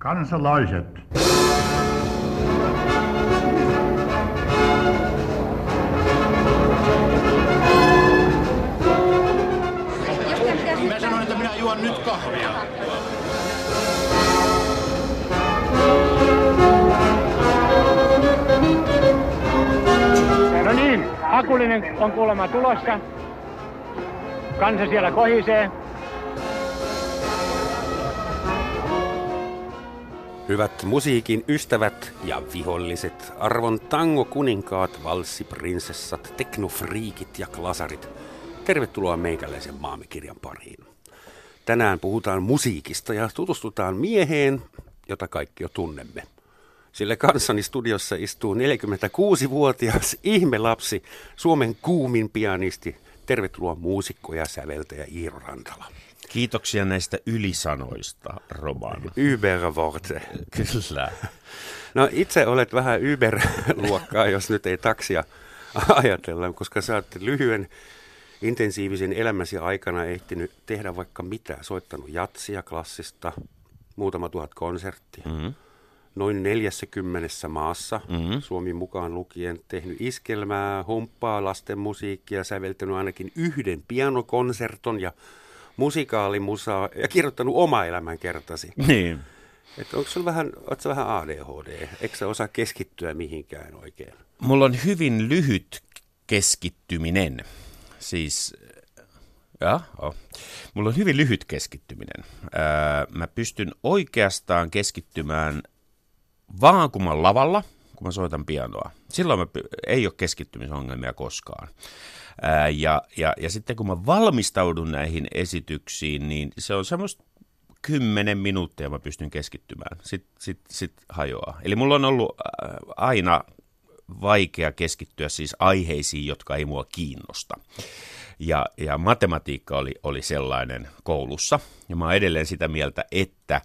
Kansalaiset. Mä sanoin, että minä juon nyt kahvia. No niin, Akulinen on kuulemma tulossa. Kansa siellä kohisee. Hyvät musiikin ystävät ja viholliset, arvon tango kuninkaat, valssiprinsessat, teknofriikit ja klasarit. Tervetuloa meikäläisen maamme kirjan pariin. Tänään puhutaan musiikista ja tutustutaan mieheen, jota kaikki jo tunnemme. Sillä kanssani studiossa istuu 46-vuotias ihmelapsi, Suomen kuumin pianisti. Tervetuloa muusikko ja säveltäjä Iiro Rantala. Kiitoksia näistä ylisanoista, Roman. Überworte. Kyllä. No itse olet vähän Uber-luokkaa, jos nyt ei taksia ajatella, koska sä oot lyhyen intensiivisen elämäsi aikana ehtinyt tehdä vaikka mitä. Soittanut jatsia, klassista, muutama tuhat konserttia. Mm-hmm. Noin 40 maassa, mm-hmm. Suomi mukaan lukien, tehnyt iskelmää, humppaa, lasten musiikkia, säveltänyt ainakin yhden pianokonserton ja musikaalimusaa ja kirjoittanut oma elämänkertasi. Niin. Että onko sulla vähän, ootko vähän ADHD? Eikö sä osaa keskittyä mihinkään oikein? Mulla on hyvin lyhyt keskittyminen. Siis, ja, oh. mulla on hyvin lyhyt keskittyminen. Ää, mä pystyn oikeastaan keskittymään vaan kun mä lavalla, kun mä soitan pianoa. Silloin mä, ei ole keskittymisongelmia koskaan. Ää, ja, ja, ja sitten kun mä valmistaudun näihin esityksiin, niin se on semmoista kymmenen minuuttia mä pystyn keskittymään. Sitten sit, sit hajoaa. Eli mulla on ollut aina vaikea keskittyä siis aiheisiin, jotka ei mua kiinnosta. Ja, ja matematiikka oli, oli sellainen koulussa. Ja mä oon edelleen sitä mieltä, että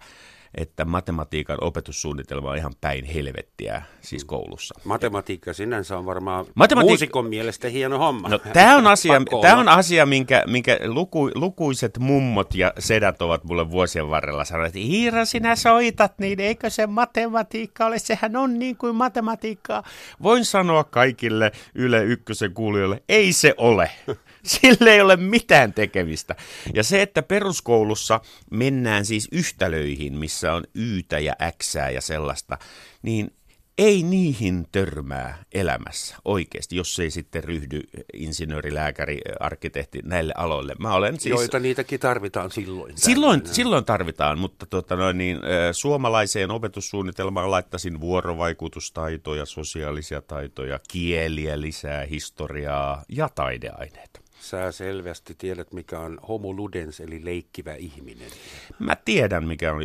että matematiikan opetussuunnitelma on ihan päin helvettiä siis koulussa. Matematiikka sinänsä on varmaan Matematiik- muusikon mielestä hieno homma. No, tämä on asia, tämä on asia minkä, minkä luku, lukuiset mummot ja sedät ovat mulle vuosien varrella sanoneet, että Iira, sinä soitat, niin eikö se matematiikka ole, sehän on niin kuin matematiikkaa. Voin sanoa kaikille Yle Ykkösen kuulijoille, ei se ole. Sille ei ole mitään tekemistä. Ja se, että peruskoulussa mennään siis yhtälöihin, missä on yytä ja äksää ja sellaista, niin ei niihin törmää elämässä oikeasti, jos ei sitten ryhdy insinööri, lääkäri, arkkitehti näille aloille. Mä olen siis... Joita niitäkin tarvitaan silloin. Silloin, silloin tarvitaan, mutta tuota, no, niin, suomalaiseen opetussuunnitelmaan laittaisin vuorovaikutustaitoja, sosiaalisia taitoja, kieliä lisää, historiaa ja taideaineita. Sä selvästi tiedät, mikä on homo ludens, eli leikkivä ihminen. Mä tiedän, mikä on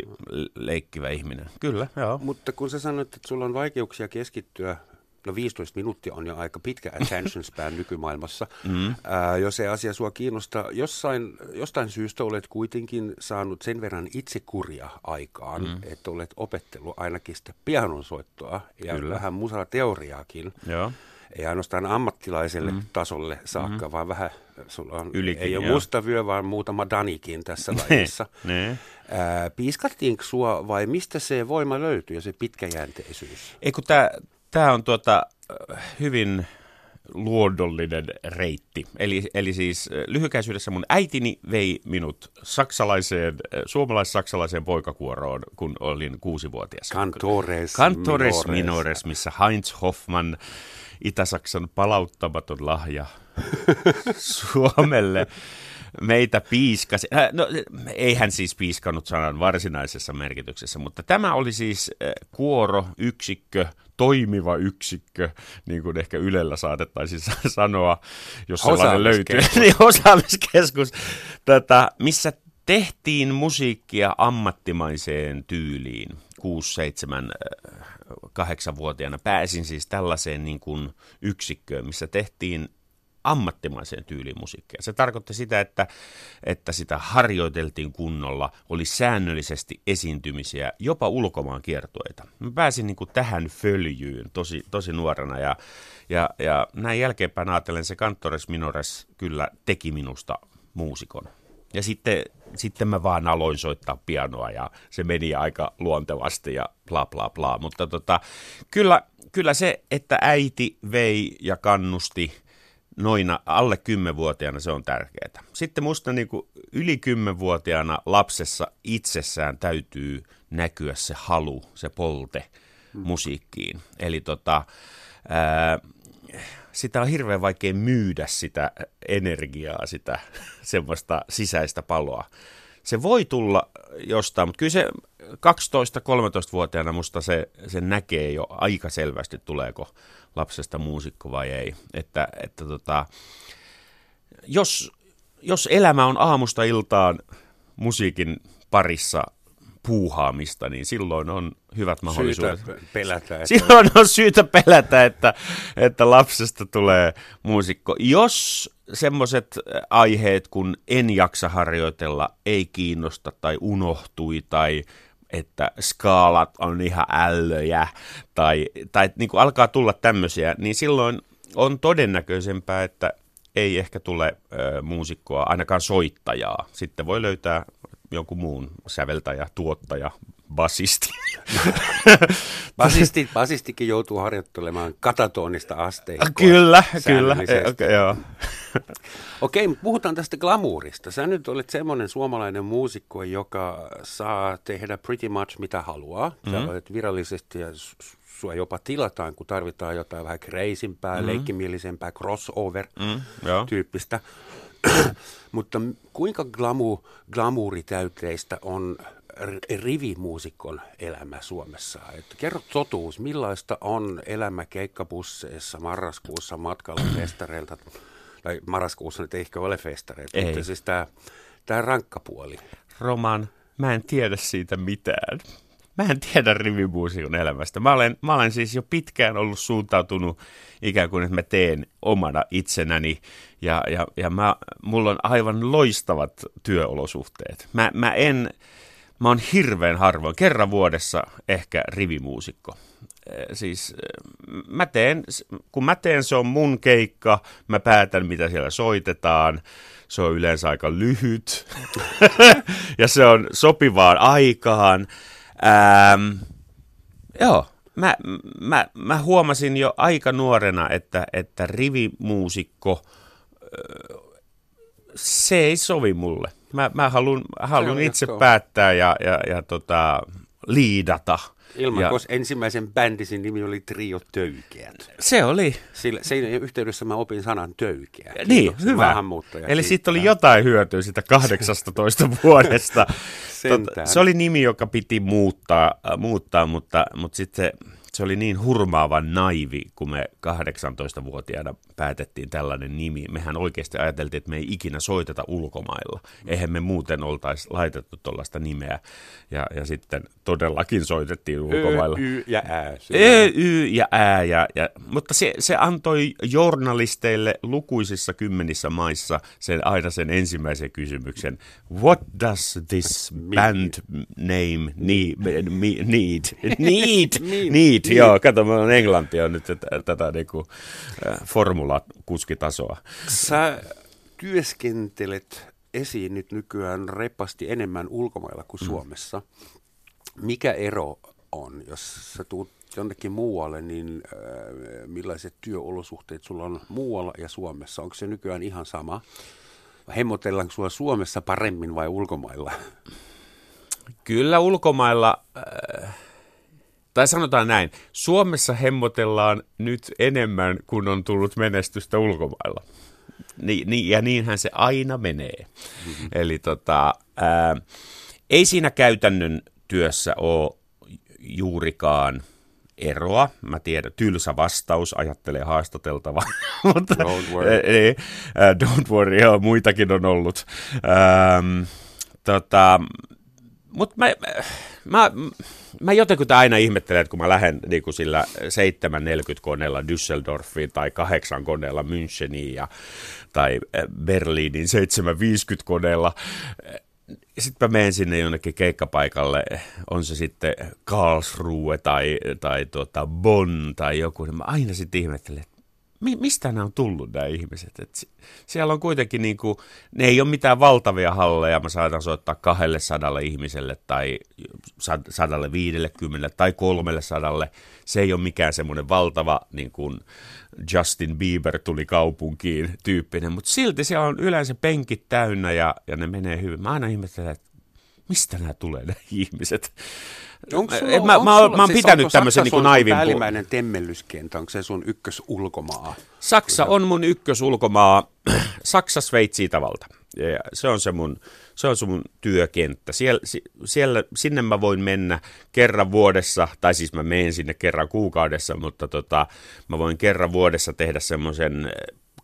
leikkivä ihminen. Kyllä, joo. Mutta kun sä sanoit, että sulla on vaikeuksia keskittyä no 15 minuuttia on jo aika pitkä attention span nykymaailmassa. Mm. Ää, jos se asia sua kiinnostaa, jossain, jostain syystä olet kuitenkin saanut sen verran itsekuria aikaan, mm. että olet opettellut ainakin sitä pianonsoittoa ja Kyllä. vähän musateoriaakin. Joo ei ainoastaan ammattilaiselle mm. tasolle saakka, mm. vaan vähän, sulla on, Ylikin, ei ole joo. musta vyö, vaan muutama Danikin tässä lajissa. ne. Ää, piiskattiinko sua vai mistä se voima löytyy ja se pitkäjänteisyys? Ei kun tämä on tuota, hyvin luonnollinen reitti. Eli, eli siis lyhykäisyydessä mun äitini vei minut saksalaiseen, suomalais-saksalaiseen poikakuoroon, kun olin kuusivuotias. Cantores, Cantores minores. minores, missä Heinz Hoffmann Itä-Saksan palauttamaton lahja Suomelle meitä piiskasi. Äh, no, eihän siis piiskannut sanan varsinaisessa merkityksessä, mutta tämä oli siis äh, kuoro, yksikkö, toimiva yksikkö, niin kuin ehkä Ylellä saatettaisiin sanoa, jos sellainen löytyy. niin, osaamiskeskus, tätä, missä tehtiin musiikkia ammattimaiseen tyyliin. 6, 7, kahdeksanvuotiaana pääsin siis tällaiseen niin kuin yksikköön, missä tehtiin ammattimaiseen tyyliin musiikkia. Se tarkoitti sitä, että, että sitä harjoiteltiin kunnolla, oli säännöllisesti esiintymisiä, jopa ulkomaan kiertueita. Mä pääsin niin kuin tähän följyyn tosi, tosi nuorena ja, ja, ja näin jälkeenpäin ajatellen se Kantores Minores kyllä teki minusta muusikon. Ja sitten, sitten mä vaan aloin soittaa pianoa ja se meni aika luontevasti ja bla bla bla. Mutta tota, kyllä, kyllä se, että äiti vei ja kannusti noina alle kymmenvuotiaana se on tärkeää. Sitten musta niin kuin yli kymmenvuotiaana lapsessa itsessään täytyy näkyä se halu, se polte musiikkiin. Eli tota, ää, sitä on hirveän vaikea myydä sitä energiaa, sitä semmoista sisäistä paloa. Se voi tulla jostain, mutta kyllä se 12-13-vuotiaana musta se, se näkee jo aika selvästi, tuleeko lapsesta muusikko vai ei. Että, että tota, jos, jos elämä on aamusta iltaan musiikin parissa puuhaamista, niin silloin on hyvät mahdollisuudet. Syytä pelätä. Että... Silloin on syytä pelätä, että, että lapsesta tulee muusikko. Jos semmoiset aiheet, kun en jaksa harjoitella, ei kiinnosta tai unohtui tai että skaalat on ihan ällöjä tai, tai niin kuin alkaa tulla tämmöisiä, niin silloin on todennäköisempää, että ei ehkä tule ö, muusikkoa, ainakaan soittajaa. Sitten voi löytää jonkun muun säveltäjä, tuottaja, basisti. Basisti, basistikin joutuu harjoittelemaan katatonista asteikkoa. Kyllä, kyllä. Okay, joo. Okei, mutta puhutaan tästä glamourista. Sä nyt olet semmoinen suomalainen muusikko, joka saa tehdä pretty much mitä haluaa. Mm-hmm. Sä mhm. olet virallisesti ja sua jopa tilataan, kun tarvitaan jotain vähän kreisimpää, mm-hmm. leikkimielisempää, crossover-tyyppistä. Mm-hmm. Mutta kuinka glamu, glamuuritäyteistä on rivimuusikon elämä Suomessa? Että kerro totuus, millaista on elämä keikkabusseissa marraskuussa matkalla festareilta, tai marraskuussa nyt ei ehkä ole festareita, ei. mutta siis tämä, tämä rankka puoli. Roman, mä en tiedä siitä mitään. Mä en tiedä rivimuusikon elämästä. Mä olen, mä olen siis jo pitkään ollut suuntautunut ikään kuin, että mä teen omana itsenäni ja, ja, ja mä, mulla on aivan loistavat työolosuhteet. Mä, mä en, mä oon hirveän harvoin, kerran vuodessa ehkä rivimuusikko. Siis mä teen, kun mä teen, se on mun keikka, mä päätän mitä siellä soitetaan, se on yleensä aika lyhyt ja se on sopivaan aikaan. Ähm, joo, mä, mä, mä huomasin jo aika nuorena, että, että rivimuusikko, se ei sovi mulle. Mä, mä haluan, haluan itse päättää ja, ja, ja tota, liidata. Ilman, ja, ensimmäisen bändisin nimi oli Trio Töykeät. Se oli. Sillä, siinä yhteydessä mä opin sanan töykeä. Niin, hyvä. Eli siitä oli jotain hyötyä sitä 18 vuodesta. Tota, se oli nimi, joka piti muuttaa, äh, muuttaa mutta, mutta sitten se oli niin hurmaavan naivi, kun me 18-vuotiaana päätettiin tällainen nimi. Mehän oikeasti ajateltiin, että me ei ikinä soiteta ulkomailla. Eihän me muuten oltaisi laitettu tuollaista nimeä. Ja, ja sitten todellakin soitettiin ulkomailla. Ö, y ja ä. Ö, y ja ä. Ja, ja, mutta se, se antoi journalisteille lukuisissa kymmenissä maissa sen, aina sen ensimmäisen kysymyksen. What does this band name need? Need? Need? need niin. joo, kato, mä olen englantia nyt tätä, tätä niinku, äh, formulakuskitasoa. Sä työskentelet esiin nyt nykyään repasti enemmän ulkomailla kuin mm. Suomessa. Mikä ero on, jos sä tuut jonnekin muualle, niin äh, millaiset työolosuhteet sulla on muualla ja Suomessa? Onko se nykyään ihan sama? Hemmotellaanko sulla Suomessa paremmin vai ulkomailla? Kyllä ulkomailla... Äh tai sanotaan näin, Suomessa hemmotellaan nyt enemmän kuin on tullut menestystä ulkomailla. Ni, ni, ja niinhän se aina menee. Mm-hmm. Eli tota, ää, ei siinä käytännön työssä ole juurikaan eroa. Mä tiedän, tylsä vastaus, ajattelee haastateltava. Mutta, don't worry. Ei, don't worry, joo, muitakin on ollut. Ähm, tota, Mutta mä, mä, mä jotenkin aina ihmettelen, että kun mä lähden niin kuin sillä 740 koneella Düsseldorfiin tai 8 koneella Müncheniin ja, tai äh, Berliinin 750 koneella, sitten mä menen sinne jonnekin keikkapaikalle, on se sitten Karlsruhe tai, tai tuota Bonn tai joku, niin mä aina sitten ihmettelen, mi, mistä nämä on tullut nämä ihmiset? Et si- siellä on kuitenkin, niin kuin, ne ei ole mitään valtavia halleja, mä saatan soittaa kahdelle sadalle ihmiselle tai sadalle viidellekymmenelle tai kolmelle sadalle. Se ei ole mikään semmoinen valtava niin kuin Justin Bieber tuli kaupunkiin tyyppinen, mutta silti siellä on yleensä penkit täynnä ja, ja ne menee hyvin. Mä aina ihmettelen, että mistä nämä tulee nämä ihmiset? Onko sulla, Et mä, onko mä, sulla, mä oon siis pitänyt tämmöisen niin naivin... päällimmäinen temmellyskenttä, onko se sun ykkös ulkomaa? Saksa on mun ykkösulkomaa. Saksa, Sveitsi, Itävalta. Ja se on se mun, se on se mun työkenttä. Siellä, siellä, sinne mä voin mennä kerran vuodessa, tai siis mä menen sinne kerran kuukaudessa, mutta tota, mä voin kerran vuodessa tehdä semmoisen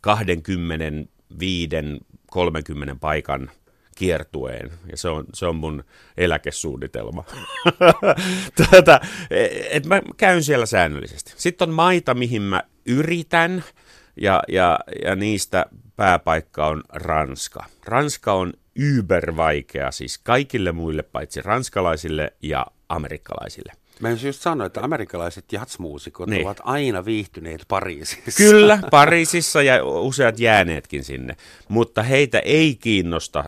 25, 30 paikan kiertueen, ja se on, se on mun eläkesuunnitelma. Tätä, et mä käyn siellä säännöllisesti. Sitten on maita, mihin mä yritän, ja, ja, ja niistä pääpaikka on Ranska. Ranska on yber vaikea, siis kaikille muille paitsi ranskalaisille ja amerikkalaisille. Mä just sanoin, että amerikkalaiset jatsmuusikot niin. ovat aina viihtyneet Pariisissa. Kyllä, Pariisissa ja useat jääneetkin sinne, mutta heitä ei kiinnosta äh,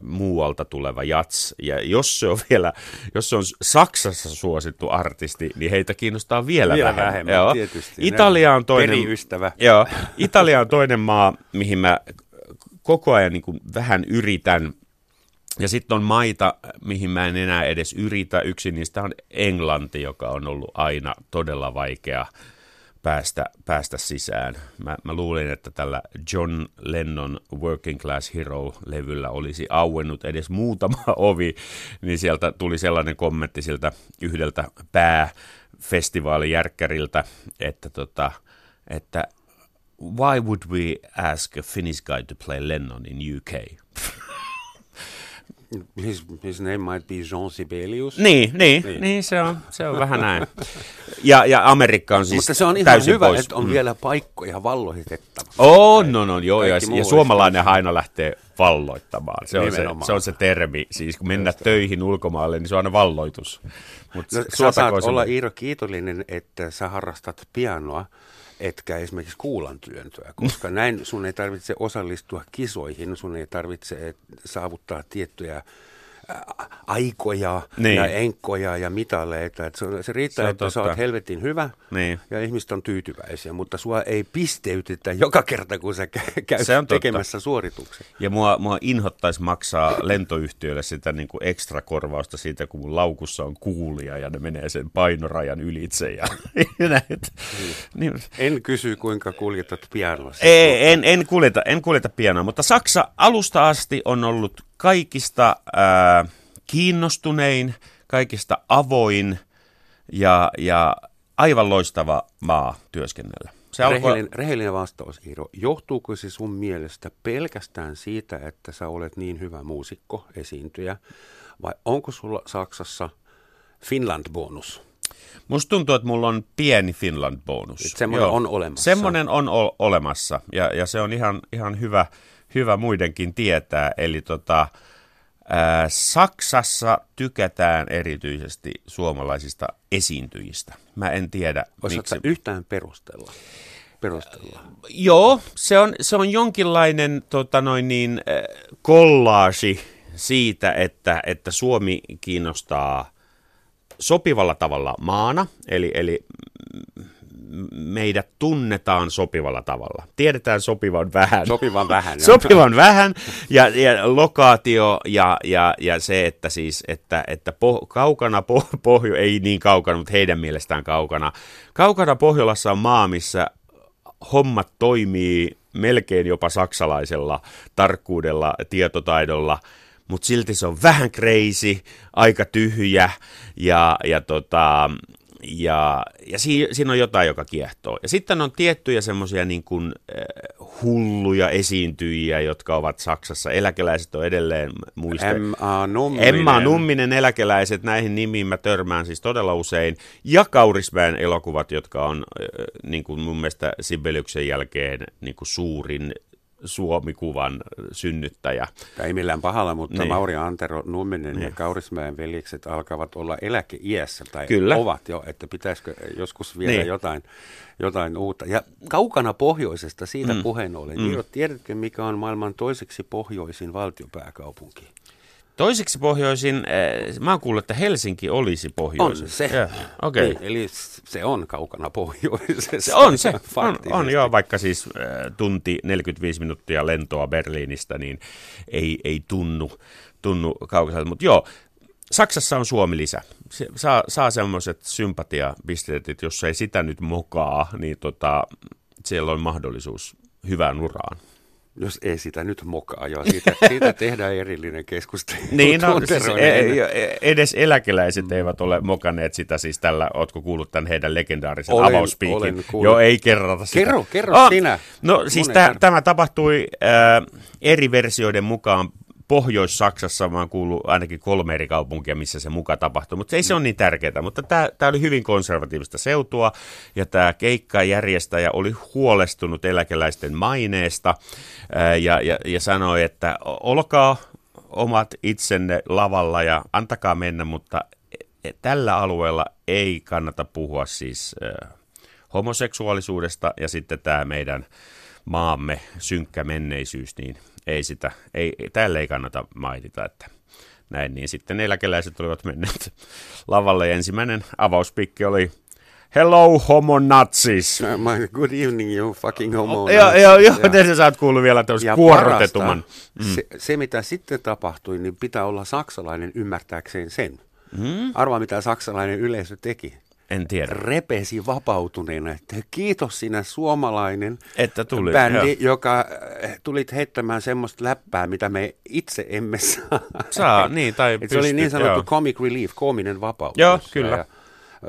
muualta tuleva jats. Ja jos se on vielä, jos se on Saksassa suosittu artisti, niin heitä kiinnostaa vielä, vielä vähemmän. vähemmän. Joo. Tietysti. Italia on toinen, Periystävä. Joo, Italia on toinen maa, mihin mä koko ajan niin kuin vähän yritän ja sitten on maita, mihin mä en enää edes yritä. Yksi niistä on Englanti, joka on ollut aina todella vaikea päästä, päästä sisään. Mä, mä luulin, että tällä John Lennon Working Class Hero-levyllä olisi auennut edes muutama ovi, niin sieltä tuli sellainen kommentti siltä yhdeltä pääfestivaalijärkkäriltä, että, tota, että why would we ask a Finnish guy to play Lennon in UK? His, his name might be Jean Sibelius. Niin, niin, niin. niin se, on, se on vähän näin. Ja, ja Amerikka on siis Mutta se on ihan hyvä, pois. että on mm. vielä paikkoja vallohitettava. On, no, no, joo, ja, ja suomalainen aina lähtee valloittamaan. Se on se, Nimenomaan. se on se termi. Siis kun mennä töihin ulkomaalle, niin se on aina valloitus. Mut No, sä saat olla Iiro kiitollinen, että sä harrastat pianoa, etkä esimerkiksi kuulantyöntöä, koska näin sun ei tarvitse osallistua kisoihin, sun ei tarvitse eh, saavuttaa tiettyjä aikoja Niin. ja enkkoja ja mitaleita. Et se, se riittää, Se että sä totta. oot helvetin hyvä Niin. ja ihmiset on tyytyväisiä, mutta sua ei pisteytetä joka kerta, kun sä kä- käyt Se on totta. tekemässä suorituksen. Ja mua, mua inhottaisi maksaa lentoyhtiölle sitä niin kuin ekstra korvausta siitä, kun mun laukussa on kuulia ja ne menee sen painorajan ylitse. Ja, ja näin. Niin. En kysy, kuinka kuljetat pianoa. Ei, en, en, kuljeta, en kuljeta pianoa, mutta Saksa alusta asti on ollut kaikista ää, kiinnostunein, kaikista avoin ja, ja aivan loistava maa työskennellä. Se alkoi, Rehellinen, rehellinen vastaus, Iiro. Johtuuko se sun mielestä pelkästään siitä, että sä olet niin hyvä muusikko, esiintyjä, vai onko sulla Saksassa Finland-bonus? musta tuntuu, että mulla on pieni Finland-bonus. Semmoinen on olemassa. Semmoinen on o- olemassa ja, ja se on ihan, ihan hyvä, hyvä muidenkin tietää. Eli tota, ää, Saksassa tykätään erityisesti suomalaisista esiintyjistä. Mä en tiedä, Osaatko sä yhtään perustella? perustella? Joo, se on, se on jonkinlainen tota noin niin, kollaasi siitä, että, että Suomi kiinnostaa sopivalla tavalla maana, eli, eli mm, meidät tunnetaan sopivalla tavalla. Tiedetään sopivan vähän. Sopivan vähän. Sopivan vähän ja, ja lokaatio ja, ja, ja se, että siis, että, että poh, kaukana poh, pohjo, ei niin kaukana, mutta heidän mielestään kaukana. Kaukana Pohjolassa on maa, missä hommat toimii melkein jopa saksalaisella tarkkuudella, tietotaidolla, mutta silti se on vähän crazy, aika tyhjä ja, ja, tota, ja, ja si, siinä on jotain, joka kiehtoo. Ja sitten on tiettyjä semmoisia niin kuin, äh, hulluja esiintyjiä, jotka ovat Saksassa. Eläkeläiset on edelleen muista. M.A. Numminen. Emma Numminen, eläkeläiset, näihin nimiin mä törmään siis todella usein. Ja Kaurismäen elokuvat, jotka on äh, niin kuin mun mielestä Sibeliuksen jälkeen niin kuin suurin Suomikuvan synnyttäjä. Tai ei millään pahalla, mutta Niin. Mauri Antero Numminen Niin. ja Kaurismäen veljekset alkavat olla eläkeiässä, tai Kyllä. ovat jo, että pitäisikö joskus vielä Niin. jotain, jotain uutta. Ja kaukana pohjoisesta, siitä Mm. puheen ollen, mm. tiedätkö mikä on maailman toiseksi pohjoisin valtiopääkaupunki? Toiseksi pohjoisin, äh, mä oon kuullut, että Helsinki olisi pohjoisin. On se. Joo, Okei. Niin, eli se on kaukana pohjoisessa. Se on se, on, on joo, vaikka siis äh, tunti 45 minuuttia lentoa Berliinistä, niin ei, ei tunnu, tunnu kaukaiselta. Mutta joo, Saksassa on Suomi lisä. Se, saa, saa semmoiset sympatiapisteet, että jos ei sitä nyt mokaa, niin tota, siellä on mahdollisuus hyvään uraan. Jos ei sitä nyt mokaa, joo, siitä, siitä tehdään erillinen keskustelu. Niin, no, siis Tunteroinen. e- e- edes eläkeläiset eivät ole mokanneet sitä siis tällä, ootko kuullut tämän heidän legendaarisen Olen- avauspiikin? olen kuullut. Joo, ei kerrota sitä. Kerro, kerro sinä. No siis kerran. tämä tapahtui äh, eri versioiden mukaan Pohjois-Saksassa, mä oon kuullut ainakin kolme eri kaupunkia, missä se muka tapahtui, mutta ei se ole niin tärkeää. Mutta tämä, oli hyvin konservatiivista seutua, ja tämä keikkajärjestäjä oli huolestunut eläkeläisten maineesta, ää, ja, ja, ja sanoi, että olkaa omat itsenne lavalla ja antakaa mennä, mutta e- tällä alueella ei kannata puhua siis homoseksuaalisuudesta, ja sitten tämä meidän maamme synkkä menneisyys, niin ei sitä, ei, tälle ei kannata mainita, että näin, niin sitten eläkeläiset olivat menneet lavalle, ensimmäinen avauspikki oli Hello, homo nazis. No, my- Good evening, you fucking homo. Joo, joo, joo, Ja- sä oot kuullut vielä tämmöisen kuorrutetumman. parasta, se, se, mitä sitten tapahtui, niin pitää olla saksalainen ymmärtääkseen sen. Mm? Arvaa, mitä saksalainen yleisö teki. En tiedä. Repesi vapautuneena, että kiitos sinä suomalainen Että tuli, bändi, joo. joka äh, tulit heittämään semmoista läppää, mitä me itse emme saa. Saa, niin, tai Et se oli pystyt, niin sanottu joo. comic relief, koominen vapautus. Joo, kyllä. Ja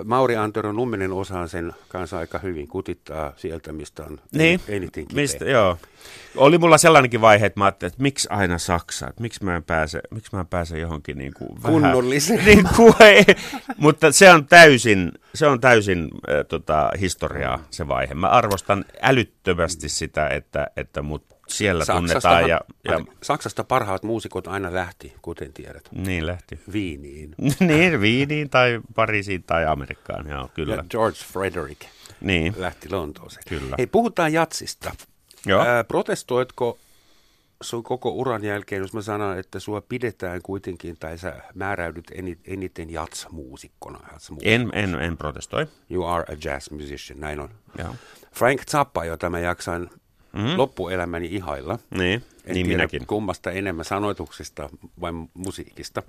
Mauri Antero Numminen osaa sen kanssa aika hyvin kutittaa sieltä, mistä on Niin, eniten kipeä. mistä, joo. Oli mulla sellainenkin vaihe, että mä ajattelin, että miksi aina Saksa, että miksi mä en pääse, miksi mä en pääse johonkin niin kuin vähän... Kunnolliseen. Niin kuin ei, mutta se on täysin, se on täysin äh, tota, historiaa se vaihe. Mä arvostan älyttömästi sitä, että, että mut siellä tunnetaan ja, ja Saksasta parhaat muusikot aina lähti, kuten tiedät, niin lähti. Viiniin. niin, Viiniin tai Pariisiin tai Amerikkaan, joo, kyllä. Ja George Frederick Niin, lähti Lontooseen. Kyllä. Hei, puhutaan jatsista. joo. Ää, protestoitko sun koko uran jälkeen, jos mä sanon, että sua pidetään kuitenkin, tai sä määräydyt eni- eniten jatsmuusikkona? En, en, en protestoi. You are a jazz musician, näin on. Joo. Frank Zappa, jota mä jaksain Mm. loppuelämäni ihailla. Niin, En niin tiedä minäkin. kummasta enemmän sanoituksista vai musiikista.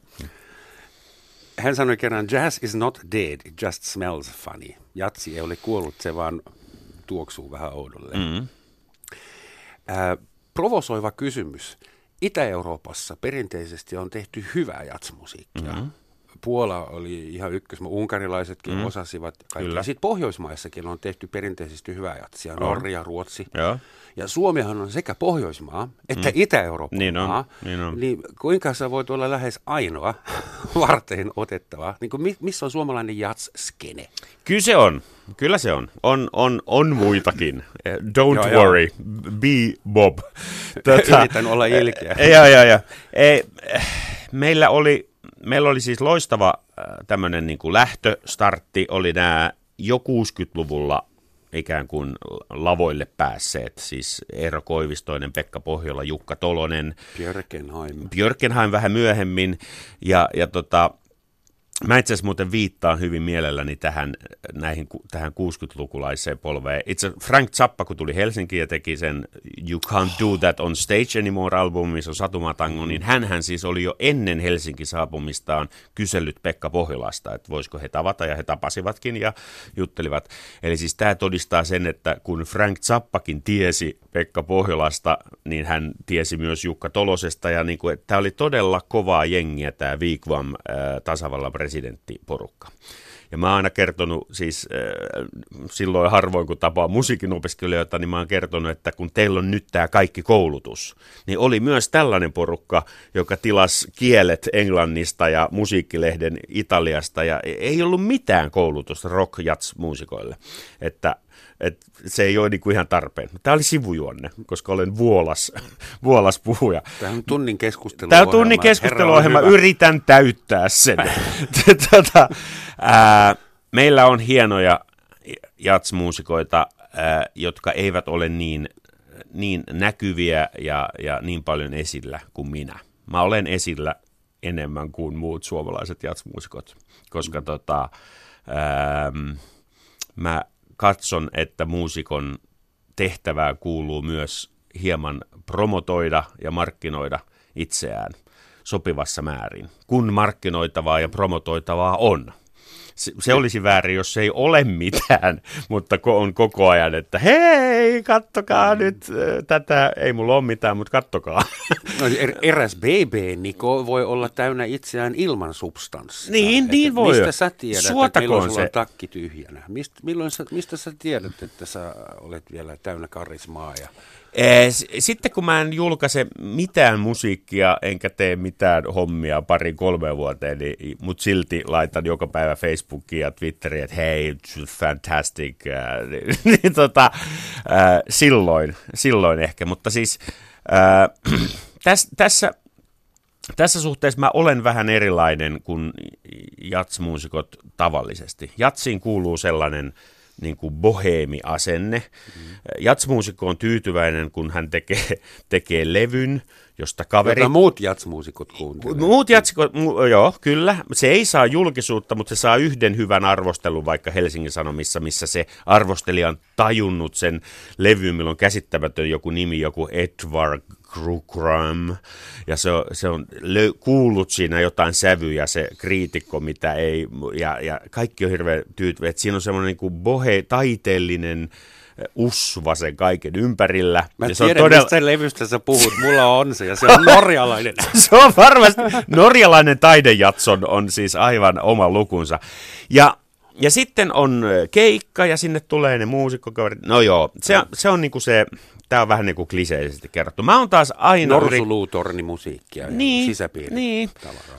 Hän sanoi kerran, jazz is not dead, it just smells funny. Jatsi ei ole kuollut, se vaan tuoksuu vähän oudolle. Mm. Ää, provosoiva kysymys. Itä-Euroopassa perinteisesti on tehty hyvää jatsmusiikkia. Mhm. Puola oli ihan ykkös, unkarilaisetkin Mm. osasivat kaikki. Kyllä. Sitten Pohjoismaissakin on tehty perinteisesti hyvää jatsia, On. Norja, Ruotsi. Joo. Ja Suomihan on sekä Pohjoismaa että mm. Itä-Euroopan Niin on, maa. niin on. Niin kuinka sä voit olla lähes ainoa varteen otettava? Niin kuin, mi- missä on suomalainen jats-skene? Kyllä se on. Kyllä se on. On, on, on muitakin. Eh, Don't Joo, joo. worry. Be Bob. Yritän olla ilkeä. Joo, joo, joo. Eh, eh, Meillä oli, meillä oli siis loistava tämmöinen niin kuin lähtöstartti. Oli nämä jo 60-luvulla ikään kuin lavoille päässeet, siis Eero Koivistoinen, Pekka Pohjola, Jukka Tolonen, Björkenheim. Björkenheim vähän myöhemmin, ja, ja tota, Mä itse asiassa muuten viittaan hyvin mielelläni tähän, näihin, tähän 60-lukulaiseen polveen. Itse Frank Zappa, kun tuli Helsinkiin ja teki sen You Can't Do That on Stage Anymore album, missä on Satumatango, niin hän siis oli jo ennen Helsinki saapumistaan kysellyt Pekka Pohjolasta, että voisiko he tavata, ja he tapasivatkin ja juttelivat. Eli siis tämä todistaa sen, että kun Frank Zappakin tiesi Pekka Pohjolasta, niin hän tiesi myös Jukka Tolosesta, ja niin kuin, että tämä oli todella kovaa jengiä tämä Vigvam äh, tasavallan presidenttiporukka. Ja mä oon aina kertonut, siis äh, silloin harvoin kun tapaa musiikin opiskelijoita, niin mä oon kertonut, että kun teillä on nyt tämä kaikki koulutus, niin oli myös tällainen porukka, joka tilasi kielet Englannista ja musiikkilehden Italiasta, ja ei ollut mitään koulutusta rock muusikoille Että että se ei ole niin kuin ihan tarpeen. Tämä oli sivujuonne, koska olen vuolas, vuolas puhuja. Tämä on tunnin keskusteluohjelma. Tämä on tunnin keskusteluohjelma, yritän täyttää sen. tota, ää, meillä on hienoja jatsmuusikoita, ää, jotka eivät ole niin, niin näkyviä ja, ja niin paljon esillä kuin minä. Mä olen esillä enemmän kuin muut suomalaiset jatsmuusikot, koska tota, ää, mä katson, että muusikon tehtävää kuuluu myös hieman promotoida ja markkinoida itseään sopivassa määrin, kun markkinoitavaa ja promotoitavaa on se, se olisi väärin, jos se ei ole mitään, mutta on koko ajan, että hei, kattokaa mm. nyt tätä, ei mulla ole mitään, mutta kattokaa. No, er, eräs BB-Niko voi olla täynnä itseään ilman substanssia. Niin, että niin voi. Mistä sä tiedät, Suotakoon että milloin on takki tyhjänä? Mist, milloin sä, mistä sä tiedät, että sä olet vielä täynnä karismaa ja sitten kun mä en julkaise mitään musiikkia, enkä tee mitään hommia parin kolme vuoteen, niin, mutta silti laitan joka päivä Facebookiin ja Twitteriin, että hei, fantastic, niin, niin tota, äh, silloin, silloin ehkä, mutta siis äh, täs, tässä, tässä suhteessa mä olen vähän erilainen kuin jatsmuusikot tavallisesti. Jatsiin kuuluu sellainen niin kuin boheemi-asenne. Mm. Jatsmuusikko on tyytyväinen, kun hän tekee, tekee levyn, josta kaveri... Jota muut jatsmuusikot kuuntelevat. Muut jatsikot, mu, joo, kyllä. Se ei saa julkisuutta, mutta se saa yhden hyvän arvostelun vaikka Helsingin Sanomissa, missä se arvostelija on tajunnut sen levyn, milloin käsittämätön joku nimi, joku Edward Krukram, ja se on, se on lö, kuullut siinä jotain sävyjä, se kriitikko, mitä ei, ja, ja kaikki on hirveän tyytyväisiä, siinä on semmoinen niin kuin bohe, taiteellinen usva sen kaiken ympärillä. Mä ja se tiedän, on todella... mistä levystä sä puhut. Mulla on se, ja se on norjalainen. se on varmasti, norjalainen taidejatson on siis aivan oma lukunsa. Ja ja sitten on keikka ja sinne tulee ne muusikkokaverit. No joo, se, se on niinku se, tämä on vähän niin kuin kliseisesti kerrottu. Mä oon taas aina... Norsuluutorni musiikkia niin, sisäpiiri. Niin.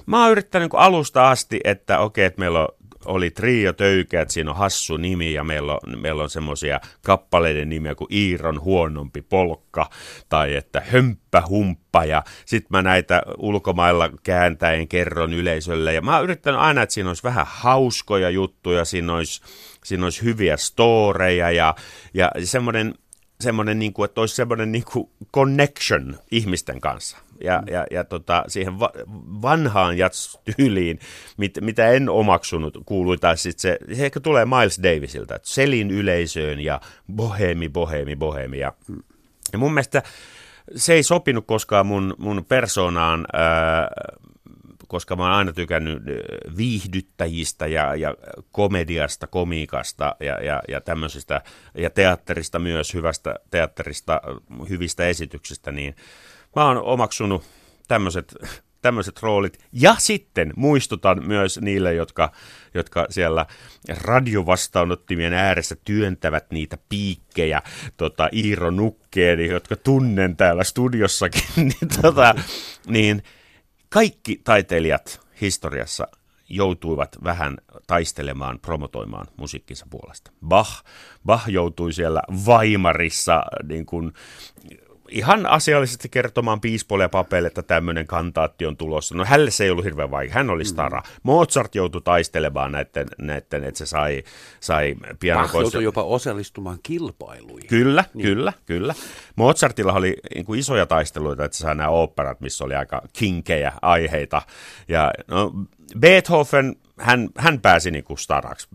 Mä oon yrittänyt niin alusta asti, että okei, että meillä on oli Trio Töykeät, siinä on hassu nimi ja meillä on, meillä on semmoisia kappaleiden nimiä kuin Iiron huonompi polkka tai että Hömppä humppa ja sitten mä näitä ulkomailla kääntäen kerron yleisölle ja mä oon yrittänyt aina, että siinä olisi vähän hauskoja juttuja, siinä olisi, siinä olisi hyviä storeja ja, ja semmoinen semmoinen, niin kuin, että olisi semmoinen niin kuin connection ihmisten kanssa. Ja, mm. ja, ja tota, siihen va- vanhaan jats-tyyliin, mit, mitä en omaksunut, kuului taas sit se, se ehkä tulee Miles Davisilta, että selin yleisöön ja bohemi, bohemi, bohemi. Ja, mm. ja mun mielestä se ei sopinut koskaan mun, mun persoonaan, ää, koska mä oon aina tykännyt viihdyttäjistä ja, ja komediasta, komiikasta ja, ja, ja tämmöisistä, ja teatterista myös, hyvästä teatterista, hyvistä esityksistä, niin mä oon omaksunut tämmöiset tämmöiset roolit. Ja sitten muistutan myös niille, jotka, jotka siellä radiovastaanottimien ääressä työntävät niitä piikkejä, tota, Iiro Nukkeeni, jotka tunnen täällä studiossakin, niin, tota, niin kaikki taiteilijat historiassa joutuivat vähän taistelemaan, promotoimaan musiikkinsa puolesta. Bach, Bach joutui siellä Weimarissa niin kuin ihan asiallisesti kertomaan piispoille ja papeille, että tämmöinen kantaatti on tulossa. No hänelle se ei ollut hirveän vaikea, hän oli stara. Mm. Mozart joutui taistelemaan näiden, näiden että se sai, sai pianokoissa. joutui jopa osallistumaan kilpailuihin. Kyllä, niin. kyllä, kyllä. Mozartilla oli niin kuin isoja taisteluita, että se sai nämä operat, missä oli aika kinkejä aiheita. Ja no, Beethoven hän, hän pääsi niin kuin staraksi.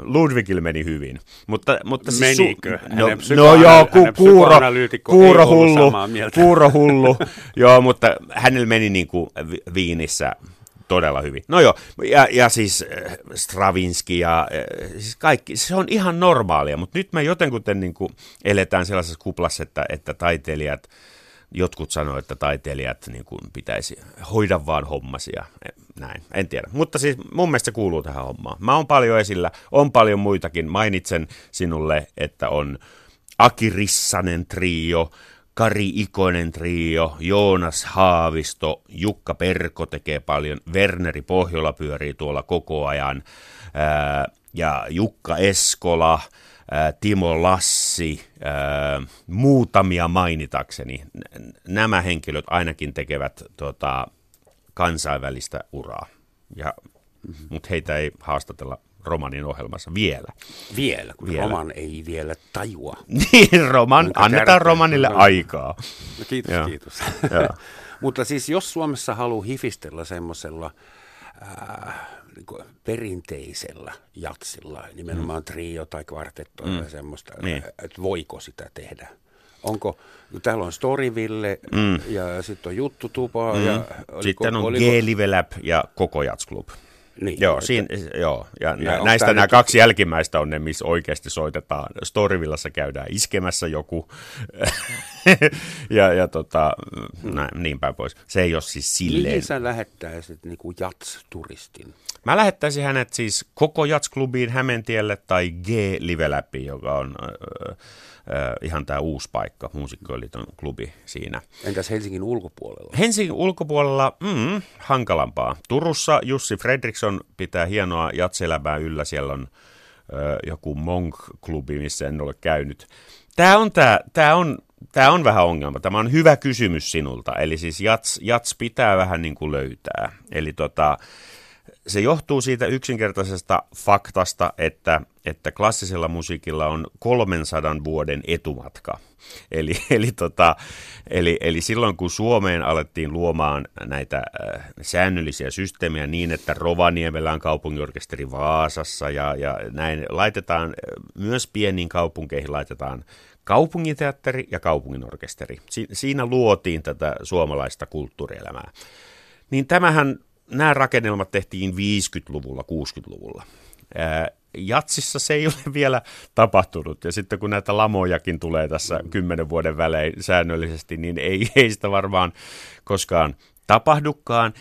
Ludwigille meni hyvin. Mutta, mutta siis Menikö? Su- no, no joo, ku, kuuro, kuuro hullu, kuuro hullu. joo, mutta hänellä meni niin kuin Viinissä todella hyvin. No joo, ja, ja siis äh, Stravinsky ja äh, siis kaikki, se on ihan normaalia, mutta nyt me jotenkuten niin kuin eletään sellaisessa kuplassa, että, että taiteilijat, jotkut sanoo, että taiteilijat niin kuin pitäisi hoida vaan hommasia näin, en tiedä. Mutta siis mun mielestä se kuuluu tähän hommaan. Mä oon paljon esillä, on paljon muitakin. Mainitsen sinulle, että on Aki Rissanen trio, Kari Ikonen trio, Joonas Haavisto, Jukka Perko tekee paljon, Werneri Pohjola pyörii tuolla koko ajan, ää, ja Jukka Eskola, Timo Lassi, muutamia mainitakseni. Nämä henkilöt ainakin tekevät tota, kansainvälistä uraa, ja, mm-hmm. mutta heitä ei haastatella romanin ohjelmassa vielä. Vielä, kun Vielä. Roman ei vielä tajua. Niin, roman, annetaan tärkeä. romanille aikaa. No, kiitos, Joo. kiitos. Mutta siis jos Suomessa haluaa hifistellä semmoisella äh, niin perinteisellä jatsilla, nimenomaan trio tai kvartetto mm. tai semmoista, Niin. että voiko sitä tehdä? Onko, no täällä on Storyville mm. ja sitten on Juttutupa mm. ja oliko, Sitten on oliko, G-Live Lab ja Koko Jats Club. Niin, Joo, että- siinä, joo. ja, Ja näistä nämä nyt- kaksi jälkimmäistä on ne, missä oikeasti soitetaan. Storyvillassa käydään iskemässä joku ja, ja tota, näin, niin päin pois. Se ei ole siis silleen. Mihin sä lähettäisit niinku jats-turistin? Mä lähettäisin hänet siis koko Jats-klubiin Hämeentielle tai G-Live Labiin, joka on äh, ihan tämä uusi paikka, Muusikkoiliiton klubi siinä. Entäs Helsingin ulkopuolella? Helsingin ulkopuolella mm, hankalampaa. Turussa Jussi Fredriksson pitää hienoa jatselämää yllä. Siellä on ö, joku Monk-klubi, missä en ole käynyt. Tämä on, tää, tää on, tää on vähän ongelma. Tämä on hyvä kysymys sinulta. Eli siis jats, jats pitää vähän niin kuin löytää. Eli tota, se johtuu siitä yksinkertaisesta faktasta, että, että klassisella musiikilla on 300 vuoden etumatka. Eli, eli, tota, eli, eli silloin kun Suomeen alettiin luomaan näitä äh, säännöllisiä systeemejä niin, että Rovaniemellä on kaupunginorkesteri Vaasassa ja, ja näin laitetaan, äh, myös pieniin kaupunkeihin laitetaan kaupunginteatteri ja kaupunginorkesteri. Si- siinä luotiin tätä suomalaista kulttuurielämää. Niin tämähän, nämä rakennelmat tehtiin 50-luvulla, 60-luvulla. Ää, Jatsissa se ei ole vielä tapahtunut, ja sitten kun näitä lamojakin tulee tässä kymmenen vuoden välein säännöllisesti, niin ei, ei sitä varmaan koskaan tapahdukaan,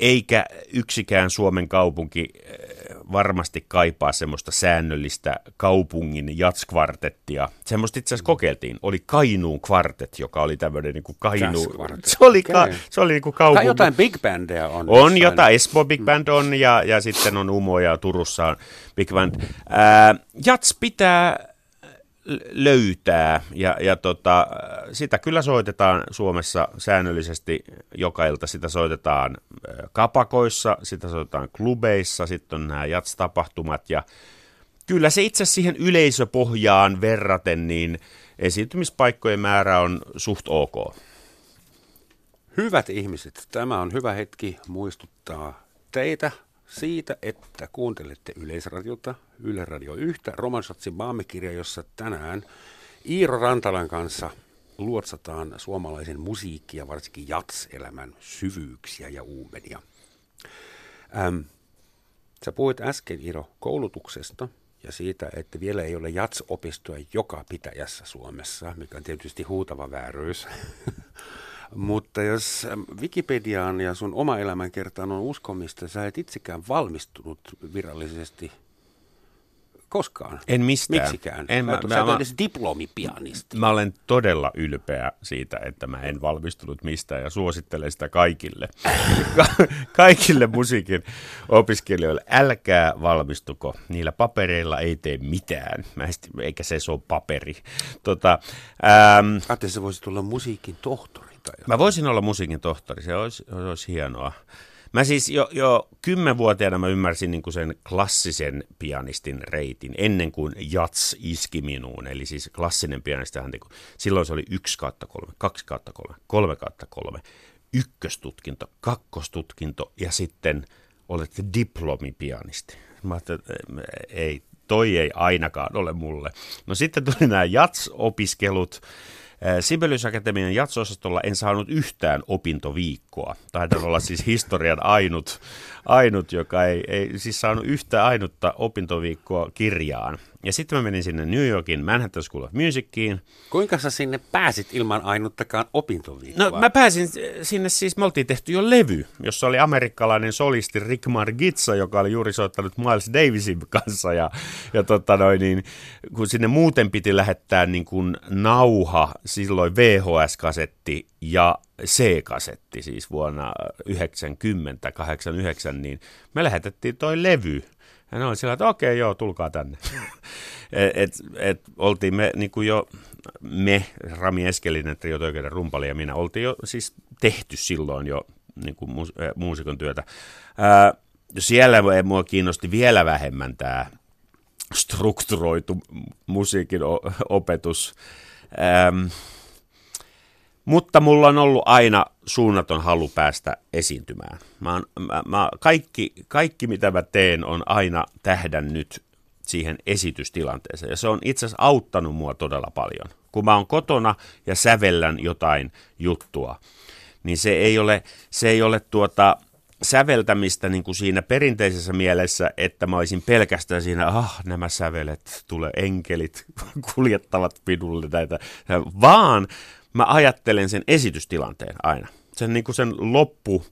eikä yksikään Suomen kaupunki eh, varmasti kaipaa semmoista säännöllistä kaupungin jatskvartettia. Semmoista itse asiassa kokeiltiin. Oli Kainuun kvartet, joka oli tämmöinen niin kuin Kainu... Jazzkvartet. Se oli, ka, se oli niin kuin Tai kaupungin... jotain big bandia on. On jotain, Espoo Big Band on ja, ja sitten on Umo ja Turussa on Big Band. Ää, jats pitää löytää ja, ja tota, sitä kyllä soitetaan Suomessa säännöllisesti joka ilta. Sitä soitetaan ää, kapakoissa, sitä soitetaan klubeissa, sitten on nämä jats-tapahtumat ja kyllä se itse siihen yleisöpohjaan verraten, niin esiintymispaikkojen määrä on suht ok. Hyvät ihmiset, tämä on hyvä hetki muistuttaa teitä siitä, että kuuntelette Yleisradiota, Yle Radio 1, Romansatsin maamikirja, jossa tänään Iiro Rantalan kanssa luotsataan suomalaisen musiikki- ja varsinkin jats-elämän syvyyksiä ja uumenia. Ähm, sä puhuit äsken, Iiro, koulutuksesta ja siitä, että vielä ei ole jats-opistoa joka pitäjässä Suomessa, mikä on tietysti huutava vääryys. Mutta jos äm, Wikipediaan ja sun oma elämänkertaan on uskomista, sä et itsekään valmistunut virallisesti koskaan. En mistään. Miksikään? En, mä, mä, sä et mä, edes diplomipianisti. mä olen todella ylpeä siitä, että mä en valmistunut mistään ja suosittelen sitä kaikille. Ka- kaikille musiikin opiskelijoille. Älkää valmistuko. Niillä papereilla ei tee mitään. Mä eikä se se ole paperi. Tota, ähm, Ajattelin, se voisi tulla musiikin tohtori. Tai Mä voisin olla musiikin tohtori, se olisi, olisi hienoa. Mä siis jo, jo kymmenvuotiaana mä ymmärsin niin kuin sen klassisen pianistin reitin ennen kuin jats iski minuun. Eli siis klassinen pianistihan, niin kuin, silloin se oli 1 kautta 3, 2 kautta 3, 3 kautta 3, ykköstutkinto, kakkostutkinto ja sitten olette diplomipianisti. Mä ajattelin, että ei, toi ei ainakaan ole mulle. No sitten tuli nämä jats-opiskelut. Sibelius Akatemian jatsosastolla en saanut yhtään opintoviikkoa. Taidan olla siis historian ainut, ainut joka ei, ei siis saanut yhtään ainutta opintoviikkoa kirjaan. Ja sitten mä menin sinne New Yorkin Manhattan School of Musiciin. Kuinka sä sinne pääsit ilman ainuttakaan opintoviikkoa? No mä pääsin sinne siis, me oltiin tehty jo levy, jossa oli amerikkalainen solisti Rick Margitsa, joka oli juuri soittanut Miles Davisin kanssa. Ja, ja tota noin, niin, kun sinne muuten piti lähettää niin kuin nauha, silloin VHS-kasetti ja C-kasetti siis vuonna 90, 89, niin me lähetettiin toi levy Ja ne oli sillä, että okei, joo, tulkaa tänne. et, et, et, oltiin me niin kuin jo, me, Rami Eskelinen, Trio Töikeiden rumpali ja minä, oltiin jo siis tehty silloin jo niin kuin muus, äh, muusikon työtä. Ää, siellä mua kiinnosti vielä vähemmän tämä strukturoitu musiikin opetus. Ähm, mutta mulla on ollut aina suunnaton halu päästä esiintymään. Mä mä, mä, kaikki, kaikki, mitä mä teen, on aina tähdännyt siihen esitystilanteeseen. Ja se on itse asiassa auttanut mua todella paljon. Kun mä oon kotona ja sävellän jotain juttua, niin se ei ole, se ei ole tuota, säveltämistä niin kuin siinä perinteisessä mielessä, että mä olisin pelkästään siinä, ah, nämä sävelet, tulee enkelit, kuljettavat pidulle näitä, vaan mä ajattelen sen esitystilanteen aina. Sen, niin kuin sen loppu,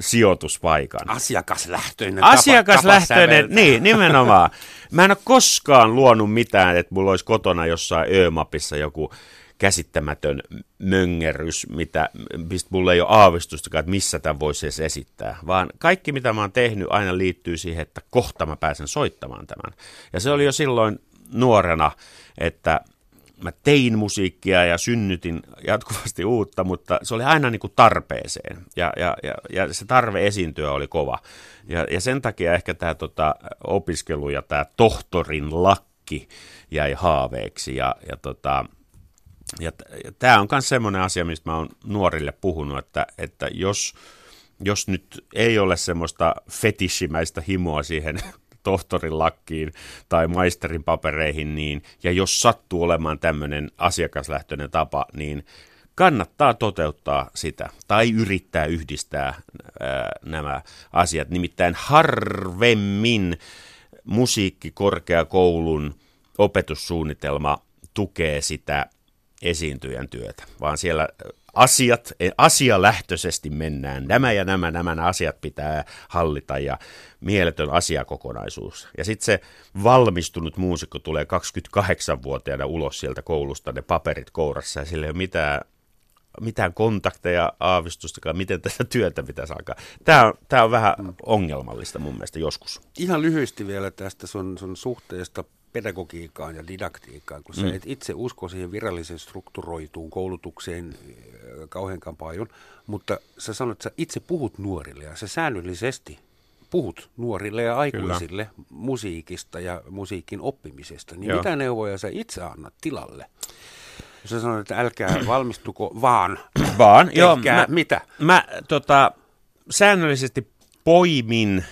sijoituspaikan. Asiakaslähtöinen Asiakaslähtöinen, tapa, tapa niin, nimenomaan. Mä en ole koskaan luonut mitään, että mulla olisi kotona jossain Ö-mapissa joku käsittämätön möngerys, mitä, mistä mulla ei ole aavistustakaan, että missä tämän voisi edes esittää, vaan kaikki mitä mä oon tehnyt aina liittyy siihen, että kohta mä pääsen soittamaan tämän. Ja se oli jo silloin nuorena, että mä tein musiikkia ja synnytin jatkuvasti uutta, mutta se oli aina niin kuin tarpeeseen ja, ja, ja, ja se tarve esiintyä oli kova. Ja, ja sen takia ehkä tämä tota, opiskelu ja tämä tohtorin lakki jäi haaveeksi ja, ja tota, ja, ja tämä on myös semmoinen asia, mistä mä oon nuorille puhunut, että, että jos, jos nyt ei ole semmoista fetishimäistä himoa siihen tohtorin lakkiin tai maisterin papereihin, niin, ja jos sattuu olemaan tämmöinen asiakaslähtöinen tapa, niin kannattaa toteuttaa sitä tai yrittää yhdistää ää, nämä asiat. Nimittäin harvemmin musiikkikorkeakoulun opetussuunnitelma tukee sitä esiintyjän työtä, vaan siellä asiat, asialähtöisesti mennään. Nämä ja nämä, nämä asiat pitää hallita ja mieletön asiakokonaisuus. Ja sitten se valmistunut muusikko tulee 28-vuotiaana ulos sieltä koulusta, ne paperit kourassa ja sillä ei ole mitään mitään kontakteja, aavistusta, miten tätä työtä pitäisi alkaa. Tämä on, tämä on vähän ongelmallista mun mielestä joskus. Ihan lyhyesti vielä tästä sun, sun suhteesta pedagogiikkaan ja didaktiikkaan, kun mm. sä et itse usko siihen virallisen strukturoituun koulutukseen äh, kauhean paljon, mutta sä sanot, että sä itse puhut nuorille ja sä säännöllisesti puhut nuorille ja aikuisille Kyllä. musiikista ja musiikin oppimisesta, niin Joo. mitä neuvoja sä itse annat tilalle? Jos sä sanot, että älkää valmistuko, vaan, vaan joo, mä, mitä? Mä tota, säännöllisesti poimin äh,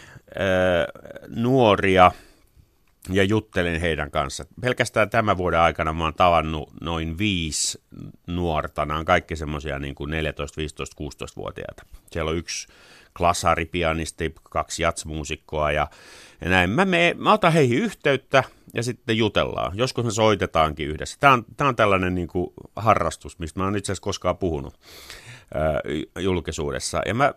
nuoria – ja juttelin heidän kanssa. Pelkästään tämän vuoden aikana mä oon tavannut noin viisi nuorta. Nämä on kaikki semmoisia niin kuin 14, 15, 16-vuotiaita. Siellä on yksi klasaripianisti, kaksi jatsmuusikkoa ja, ja näin. Mä, me, mä otan heihin yhteyttä ja sitten jutellaan. Joskus me soitetaankin yhdessä. Tämä on, tämä on tällainen niin kuin harrastus, mistä mä oon itse asiassa koskaan puhunut ää, julkisuudessa. Ja mä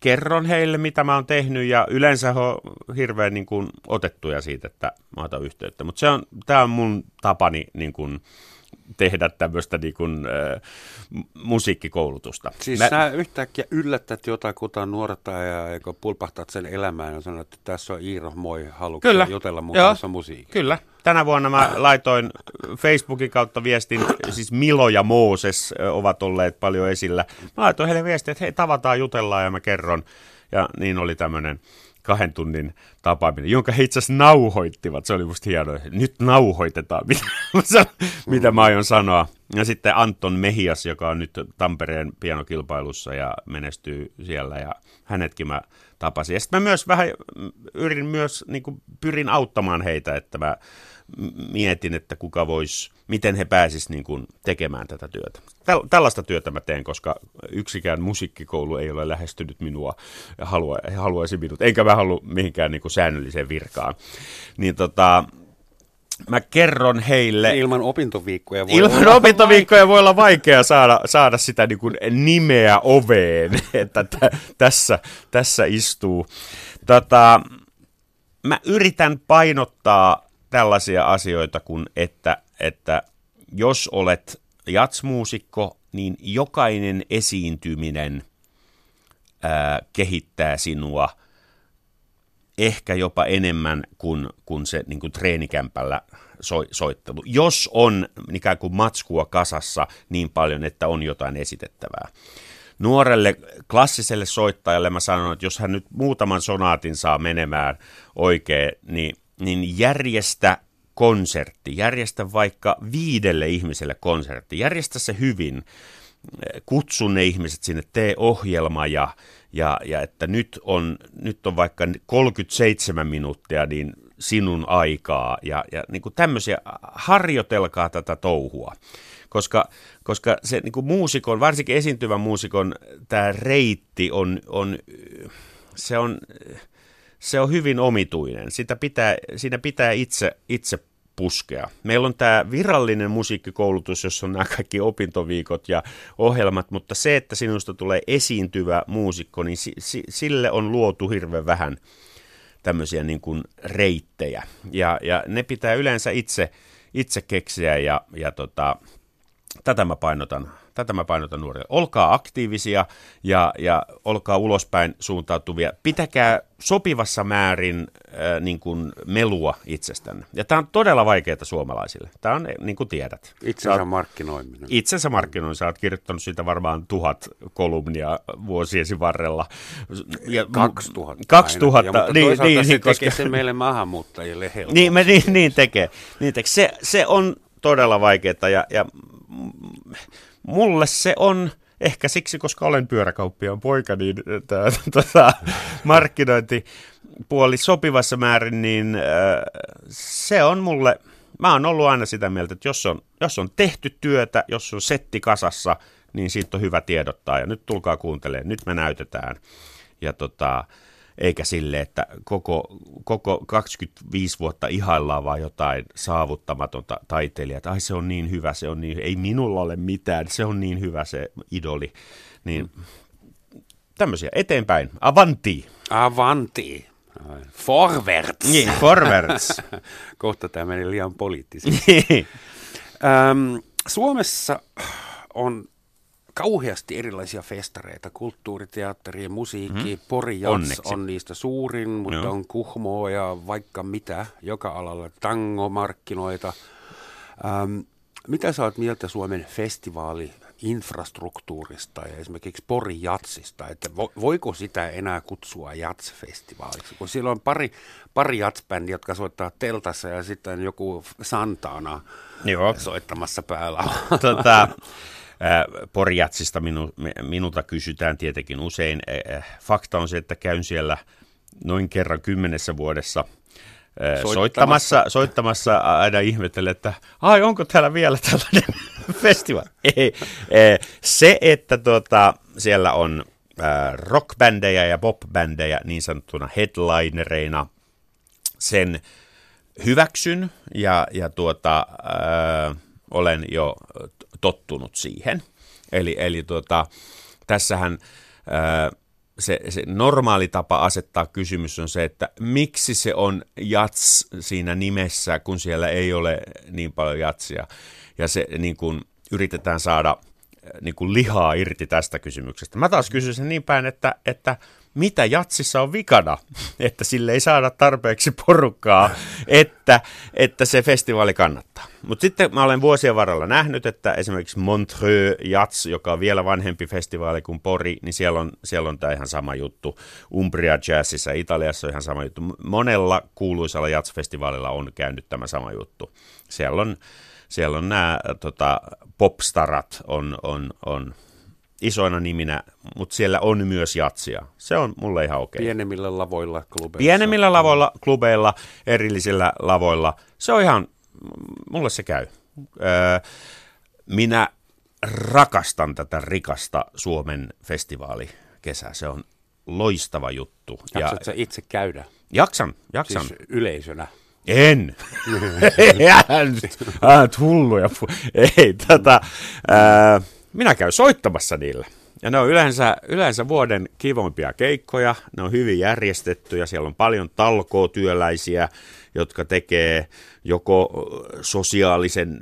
kerron heille, mitä mä oon tehnyt, ja yleensä he on hirveän niin kuin, otettuja siitä, että mä otan yhteyttä. Mutta tämä on mun tapani niin kuin, tehdä tämmöistä niin kuin, äh, musiikkikoulutusta. Siis Mä... sä yhtäkkiä yllätät jotakuta nuorta ja eikö pulpahtat sen elämään ja sanot, että tässä on Iiro, moi, haluatko kyllä. jutella mun Joo. kanssa musiikkia? Kyllä. Tänä vuonna mä laitoin Facebookin kautta viestin, siis Milo ja Mooses ovat olleet paljon esillä. Mä laitoin heille viestin, että hei tavataan, jutellaan ja mä kerron. Ja niin oli tämmöinen kahden tunnin tapaaminen, jonka he itse asiassa nauhoittivat. Se oli musta hienoa. Nyt nauhoitetaan, mitä, mitä mä aion sanoa. Ja sitten Anton Mehias, joka on nyt Tampereen pianokilpailussa ja menestyy siellä. Ja hänetkin mä tapasin. Ja sitten mä myös vähän yritin myös, niin kuin, pyrin auttamaan heitä, että mä mietin, että kuka voisi, miten he pääsisivät niin kuin tekemään tätä työtä. Täl, tällaista työtä mä teen, koska yksikään musiikkikoulu ei ole lähestynyt minua ja halua, haluaisi minut, enkä mä halua mihinkään niin kuin säännölliseen virkaan. Niin tota, mä kerron heille... Ilman opintoviikkoja voi Ilman olla opintoviikkoja vaikea. voi olla vaikea saada, saada sitä niin kuin nimeä oveen, että t- tässä, tässä istuu. Tota, mä yritän painottaa tällaisia asioita kuin, että, että jos olet jatsmuusikko, niin jokainen esiintyminen ää, kehittää sinua ehkä jopa enemmän kuin, kuin se niin kuin treenikämpällä so, soittelu, jos on ikään kuin matskua kasassa niin paljon, että on jotain esitettävää. Nuorelle klassiselle soittajalle mä sanon, että jos hän nyt muutaman sonaatin saa menemään oikein, niin, niin järjestä konsertti, järjestä vaikka viidelle ihmiselle konsertti, järjestä se hyvin, kutsu ne ihmiset sinne, tee ohjelma ja, ja, ja että nyt on, nyt on vaikka 37 minuuttia niin sinun aikaa ja, ja niin kuin tämmöisiä, harjoitelkaa tätä touhua. Koska, koska se niin kuin muusikon, varsinkin esiintyvän muusikon tämä reitti on, on, se on, se on hyvin omituinen. Sitä pitää, siinä pitää itse, itse puskea. Meillä on tämä virallinen musiikkikoulutus, jossa on nämä kaikki opintoviikot ja ohjelmat, mutta se, että sinusta tulee esiintyvä muusikko, niin sille on luotu hirveän vähän tämmöisiä niin kuin reittejä. Ja, ja ne pitää yleensä itse, itse keksiä ja, ja tota, tätä mä painotan Tätä mä painotan nuorille. Olkaa aktiivisia ja, ja olkaa ulospäin suuntautuvia. Pitäkää sopivassa määrin äh, niin kuin melua itsestänne. Ja tämä on todella vaikeaa suomalaisille. Tämä on niin kuin tiedät. Itsensä oot, markkinoiminen. Itsensä markkinoiminen. Sä oot kirjoittanut siitä varmaan tuhat kolumnia vuosiesi varrella. Ja, 2000. 2000. Ja, niin, niin, se niin, koska... se meille maahanmuuttajille helposti. Niin, me, niin, niin tekee. Niin tekee. Se, se on todella vaikeaa ja, ja mulle se on ehkä siksi, koska olen pyöräkauppiaan poika, niin tämä tota, markkinointipuoli sopivassa määrin, niin äh, se on mulle, mä oon ollut aina sitä mieltä, että jos on, jos on tehty työtä, jos on setti kasassa, niin siitä on hyvä tiedottaa ja nyt tulkaa kuuntelemaan, nyt me näytetään. Ja tota, eikä sille, että koko, koko 25 vuotta ihaillaan vaan jotain saavuttamatonta taiteilijaa, että ai se on niin hyvä, se on niin, ei minulla ole mitään, se on niin hyvä se idoli. Niin tämmöisiä eteenpäin, avanti. Avanti. Forwards. Niin, forwards. Kohta tämä meni liian poliittisesti. ähm, Suomessa on kauheasti erilaisia festareita, kulttuuriteatteri, musiikki, mm. Pori Jats on niistä suurin, mutta Joo. on Kuhmoa ja vaikka mitä, joka alalla tangomarkkinoita. Ähm, mitä sä oot mieltä Suomen festivaali infrastruktuurista ja esimerkiksi Pori Jatsista, että voiko sitä enää kutsua Jats-festivaaliksi, kun siellä on pari, pari Jats-bändiä, jotka soittaa teltassa ja sitten joku Santana Joo. soittamassa päällä. Tota, Porjatsista minu, minulta kysytään tietenkin usein. Fakta on se, että käyn siellä noin kerran kymmenessä vuodessa soittamassa, soittamassa, soittamassa aina ihmettelen, että ai onko täällä vielä tällainen festivaali. Ei, se, että tuota, siellä on rockbändejä ja popbändejä niin sanottuna headlinereina, sen hyväksyn ja, ja tuota, äh, olen jo tottunut siihen. Eli, eli tuota, tässähän ää, se, se normaali tapa asettaa kysymys on se, että miksi se on jats siinä nimessä, kun siellä ei ole niin paljon jatsia. Ja se niin kuin, yritetään saada niin kuin lihaa irti tästä kysymyksestä. Mä taas kysyisin niin päin, että, että mitä jatsissa on vikana, että sille ei saada tarpeeksi porukkaa, että, että se festivaali kannattaa. Mutta sitten mä olen vuosien varrella nähnyt, että esimerkiksi Montreux Jats, joka on vielä vanhempi festivaali kuin Pori, niin siellä on, siellä on tämä ihan sama juttu. Umbria Jazzissa Italiassa on ihan sama juttu. Monella kuuluisalla Jats-festivaalilla on käynyt tämä sama juttu. Siellä on, siellä on nämä tota, popstarat on, on, on isoina niminä, mutta siellä on myös jatsia. Se on mulle ihan okei. Okay. Pienemmillä lavoilla klubeilla. Pienemmillä lavoilla, klubeilla, erillisillä lavoilla. Se on ihan, mulle se käy. Öö, minä rakastan tätä rikasta Suomen festivaalikesää. Se on loistava juttu. Jaksatko ja, itse käydä? Jaksan, jaksan. Siis yleisönä? En. Älä hulluja. Ei, tätä, öö, minä käyn soittamassa niillä. Ja ne on yleensä, yleensä vuoden kivoimpia keikkoja, ne on hyvin järjestettyjä, siellä on paljon talkootyöläisiä, jotka tekee joko sosiaalisen,